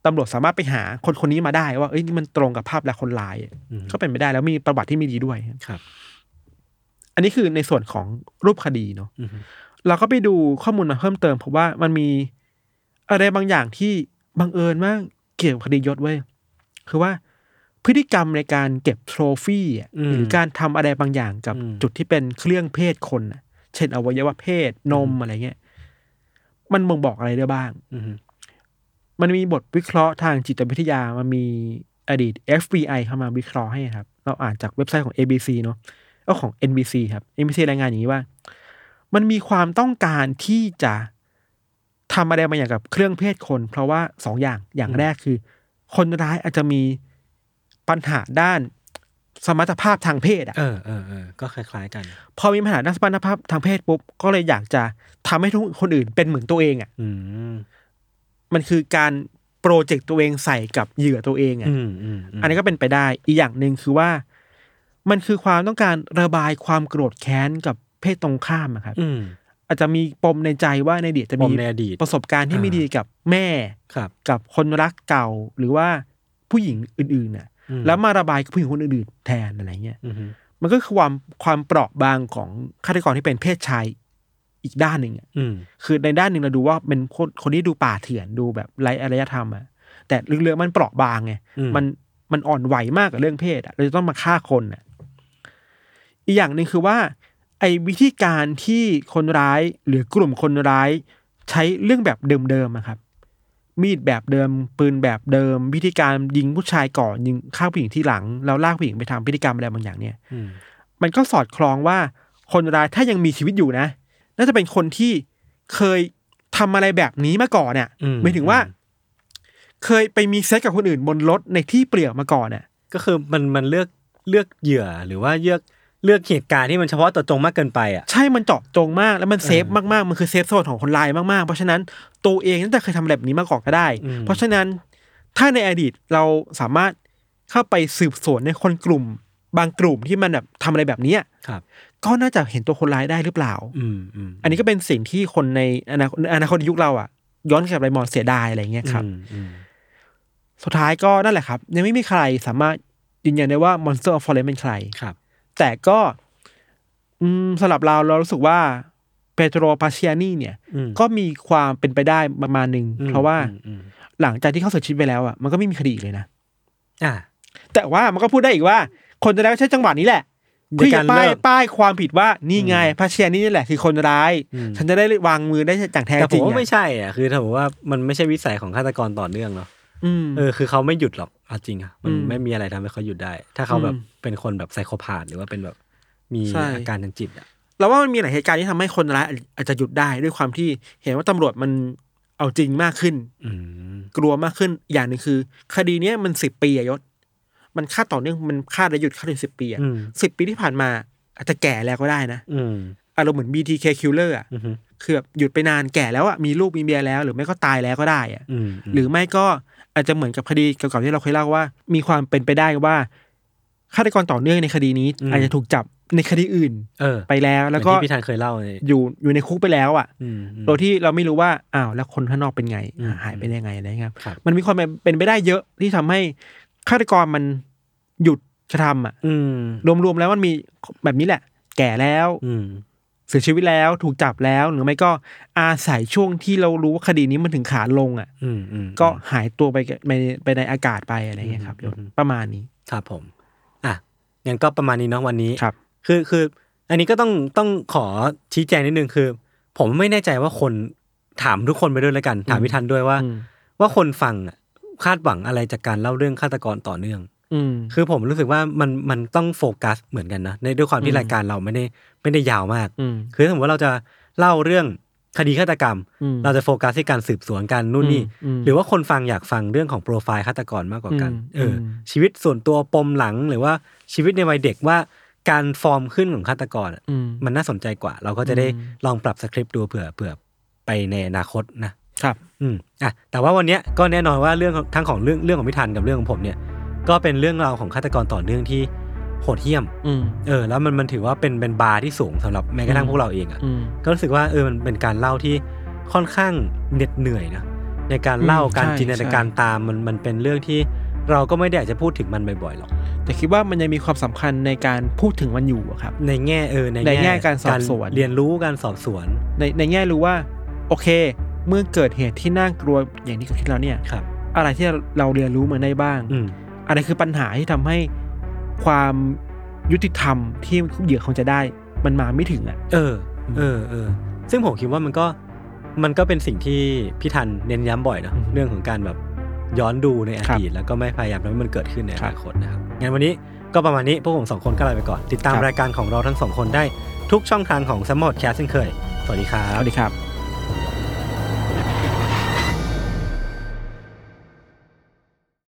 ตำรวจสามารถไปหาคนคนนี้มาได้ว่าเอ้ยนี่มันตรงกับภาพลักษณ์คนร้ายอะอืมก็เป็นไปได้แล้วมีประวัติที่ไม่ดีด้วยครับ อันนี้คือในส่วนของรูปคดีเนาะอืมเราก็ไปดูข้อมูลมาเพิ่มเติมเพราะว่ามันมีอะไรบางอย่างที่บังเอิญมากเกี่ยวกับคดียศเว้ยคือว่าพฤติกรรมในการเก็บโทรฟี่อะหรือการทำอะไรบางอย่างกับจุดที่เป็นเครื่องเพศคนอะเช่นอวัยวะเพศนมอะไรเงี้ย มันบ่งบอกอะไรได้บ้างอื มมันมีบทวิเคราะห์ทางจิตวิทยามันมีอดีต FBI เข้ามาวิเคราะห์ให้ครับ เราอ่านจากเว็บไซต์ของ ABC เนาะก็ของ NBC ครับ NBC รายงานอย่างนี้ว่า มันมีความต้องการที่จะทำอะไรบางอย่างกับเครื่องเพศคน เพราะว่าสองอย่างอย่างแรกคือ คนร้ายอาจจะมีปัญหาด้านสมรรถภาพทางเพศอะเออเออเออก็คล้าย ๆ กัน พอมีปัญหาด้านสมรรถภาพทางเพศปุ๊บ ก็เลยอยากจะทำให้ทุกคนอื่นเป็นเหมือนตัวเองอะอื มมันคือการโปรเจกต์ตัวเองใส่กับเหยื่อตัวเองอะอืมอืมมอันนี้ก็เป็นไปได้อีกอย่างหนึ่งคือว่า มันคือความต้องการระบายความโกรธแค้นกับเพศตรงข้ามอะครับอืมอาจจะมีปมในใจว่าในอดีตจะปมีมในอดีตประสบการณ์ที่ไม่อ่าดีกับแม่ครับกับคนรักเก่าหรือว่าผู้หญิงอื่นๆน่ะอืมแล้วมาระบายกับผู้หญิงคนอื่นๆแทนอะไรเงี้ยอืมมันก็คือความความเปราะบางของฆาตกรที่เป็นเพศชาย อีกด้านหนึ่งอะอืมคือในด้านหนึ่งเราดูว่าเป็นคนคนที่ดูป่าเถื่อนดูแบบไร้อารยธรรมอะแต่ลึกๆมันเปราะบางไงอืมมันมันอ่อนไหวมากกับเรื่องเพศอะเราจะต้องมาฆ่าคนอะอีกอย่างหนึ่งคือว่า ไอ้วิธีการที่คนร้ายหรือกลุ่มคนร้ายใช้เรื่องแบบเดิมๆอะครับมีดแบบเดิมปืนแบบเดิม วิธีการยิงผู้ชายก่อนยิงฆ่าผู้หญิงที่หลัง แล้วลากผู้หญิงไปทำพฤติกรรมอะไรบางอย่างเนี่ยอืมมันก็สอดคล้องว่าคนร้ายถ้ายังมีชีวิตอยู่นะ น่าจะเป็นคนที่เคยทำอะไรแบบนี้มาก่อนเนี่ยอืมหมายถึงว่า เคยไปมีเซ็กกับคนอื่นบนรถในที่เปลี่ยวมาก่อนเนี่ยก็คือมันมันเลือกเลือกเหยื่อหรือว่าเลือกเลือกเหตุการณ์ที่มันเฉพาะตัวจงมากเกินไปอะใช่มันเจาะจงมากแล้วมันเซฟมากๆ มันคือเซฟโซนของคนร้ายมากๆ เพราะฉะนั้นตัวเองน่าจะเคยทำแบบนี้มาก่อนก็ได้อืมเพราะฉะนั้นถ้าในอดีตเราสามารถเข้าไปสืบสวนในคนกลุ่ม บางกลุ่มที่มันแบบทำอะไรแบบเนี้ยครับ ก็น่าจะเห็นตัวคนร้ายได้หรือเปล่าอืมอืมอันนี้ก็เป็นสิ่งที่คนในอนาคตอนาคตยุคเราอะ ย้อนกลับไปมองเสียดายอะไรเงี้ยครับอืมอืมสุดท้ายก็นั่นแหละครับ ยังไม่มีใครสามารถยืนยันได้ว่า Monster of Forest เป็นใครครับ แต่ก็ อืมสำหรับเราเรารู้สึกว่าเปโตรปาเชียนีเนี่ยอืมก็มีความเป็นไปได้ประมาณหนึ่งอืมเพราะว่าอืมอืมหลังจากที่เขาเสียชีวิตไปแล้วอะมันก็ไม่มีคดีอีกเลยนะอ่า แต่ว่ามันก็พูดได้อีกว่า คนจะได้ใช้จังหวะนี้แหละ ในเพื่อการจะป้ายเลิกป้ายความผิดว่านี่ไงพาเชียนี่นี่แหละคือคนร้าย อืม ฉันจะได้วางมือได้อย่างแท้แต่ผจริมงว่าอะไม่ใช่อะคือถ้าผมว่ามันไม่ใช่วิสัยของฆาตกรต่อเนื่องเนาะอืม เออคือเขาไม่หยุดหรอกเอาจริงอะมันอืมไม่มีอะไรทำให้เขาหยุดได้ ถ้าเขาแบบอืมเป็นคนแบบไซโคพาธหรือว่าเป็นแบบมีใช่ อาการทางจิตอะเราว่ามันมีหลายเหตุการณ์ที่ทำให้คนร้ายอาจจะหยุดได้ด้วยความที่เห็นว่าตำรวจมันเอาจริงมากขึ้น อืม กลัวมากขึ้นอย่างหนึ่งคือ คดีเนี้ยมันสิบปีอะยศ มันฆ่าต่อเนื่องมันฆ่าแล้วหยุดฆ่าถึงสิบปีอะอืมสิบปีที่ผ่านมา อาจจะแก่แล้วก็ได้นะอืมอารมณ์เหมือน BTK killer อะอืมคือแบบหยุดไปนานแก่แล้วอะมีลูกมีเมียแล้ว หรือไม่ก็ตายแล้วก็ได้อะอืมหรือไม่ก็อาจจะเหมือนกับคดีเก่าๆที่เราเคยเล่าว่า มีความเป็นไปได้ว่าฆาตกรต่อเนื่องในคดีนี้ อาจจะถูกจับในคดีอื่นเออไปแล้วแล้วก็เหมือนที่พี่ธันเคยเล่าเลยอยู่อยู่ในคุกไปแล้วอะอืมอืมโดยที่เราไม่รู้ว่าอ้าวแล้วคนข้างนอกเป็นไงอืมหายไปได้ไงอะไรเงี้ยครับครับมันมีความเป็นไปได้เยอะที่ทำให้ฆาตกรมัน หยุดกระทำอะอืมรวมๆแล้วมันมีแบบนี้แหละ แก่แล้วอืมเสียชีวิตแล้วถูกจับแล้วหรือไม่ก็อาศัยช่วงที่เรารู้ว่าคดีนี้มันถึงขาลงอะอืมอืมก็หายตัวไปกับไปไปในอากาศไปอะไรเงี้ยครับอืมอืมประมาณนี้ครับผม อะงั้นก็ประมาณนี้เนาะวันนี้ครับ คือคือ อันนี้ก็ต้องต้องขอชี้แจงนิดนึงคือ ผมไม่แน่ใจว่าคนถามทุกคนไปด้วยแล้วกัน ถามพี่ทันด้วยว่าอืมว่าคนฟังอะคาดหวังอะไรจากการเล่าเรื่องฆาตกรต่อเนื่องอืม คือผมรู้สึกว่ามันมันต้องโฟกัสเหมือนกันนะในด้วยความที่อืมรายการเราไม่ได้ไม่ได้ยาวมากอืมคือถ้าสมมติว่าเราจะเล่าเรื่องคดีฆาตกรรมอืมเราจะโฟกัสที่การสืบสวนกันนู่นนี่อืมหรือว่าคนฟังอยากฟังเรื่องของโปรไฟล์ฆาตกรมากกว่ากันอืมเอออมชีวิตส่วนตัวปมหลังหรือว่าชีวิตในวัยเด็กว่าการฟอร์มขึ้นของฆาตกรอะอืมมันน่าสนใจกว่า เราก็จะได้อืมลองปรับสคริปต์ดูเผื่อเผื่อไปในอนาคตนะครับ อืมอะแต่ว่าวันเนี้ยก็แน่นอนว่าเรื่องของทั้งของเรื่องเรื่องของพิธันกับเรื่องของผมเนี่ย ก็เป็นเรื่องราวของฆาตกรต่อเนื่องที่โหดเหี้ยม อืม เออ แล้วมันมันถือว่าเป็นเป็นบาร์ที่สูงสำหรับแม้กระทั่งอืมพวกเราเองอะอืม ก็รู้สึกว่าเออมันเป็นการเล่าที่ค่อนข้างเหน็ดเหนื่อยนะในการเล่าอืมการใช่จินตนาการตามมันมันเป็นเรื่องที่เราก็ไม่ได้อยากจะพูดถึงมันบ่อยๆหรอก แต่คิดว่ามันยังมีความสำคัญในการพูดถึงมันอยู่อะครับ ในแง่เออในในแง่การสอบสวน เรียนรู้การสอบสวนในในแง่รู้ว่า โอเค เมื่อเกิดเหตุที่น่ากลัวอย่างที่เกิดขึ้นแล้วเนี่ย ครับ อะไรที่เราเรียนรู้มาได้บ้าง อืม อะไรคือปัญหาที่ทำให้ความยุติธรรมที่เหยื่อคงจะได้ มันมาไม่ถึงอะ เออ เออเออซึ่งผมคิดว่ามันก็มันก็เป็นสิ่งที่พี่ทันเน้นย้ำบ่อยเนอะอืมเรื่องของการแบบย้อนดูในอครับดีตแล้วก็ไม่พยายามทำให้มันเกิดขึ้นในอครับนาคตนะครับงั้นวันนี้ก็ประมาณนี้พวกผมสองคนก็ลาไปก่อน ติดตามครับรายการของเราทั้งสองคนได้ทุกช่องทางของสมอดแคสเช่นเคย สวัสดีครัสบวัสดีครับ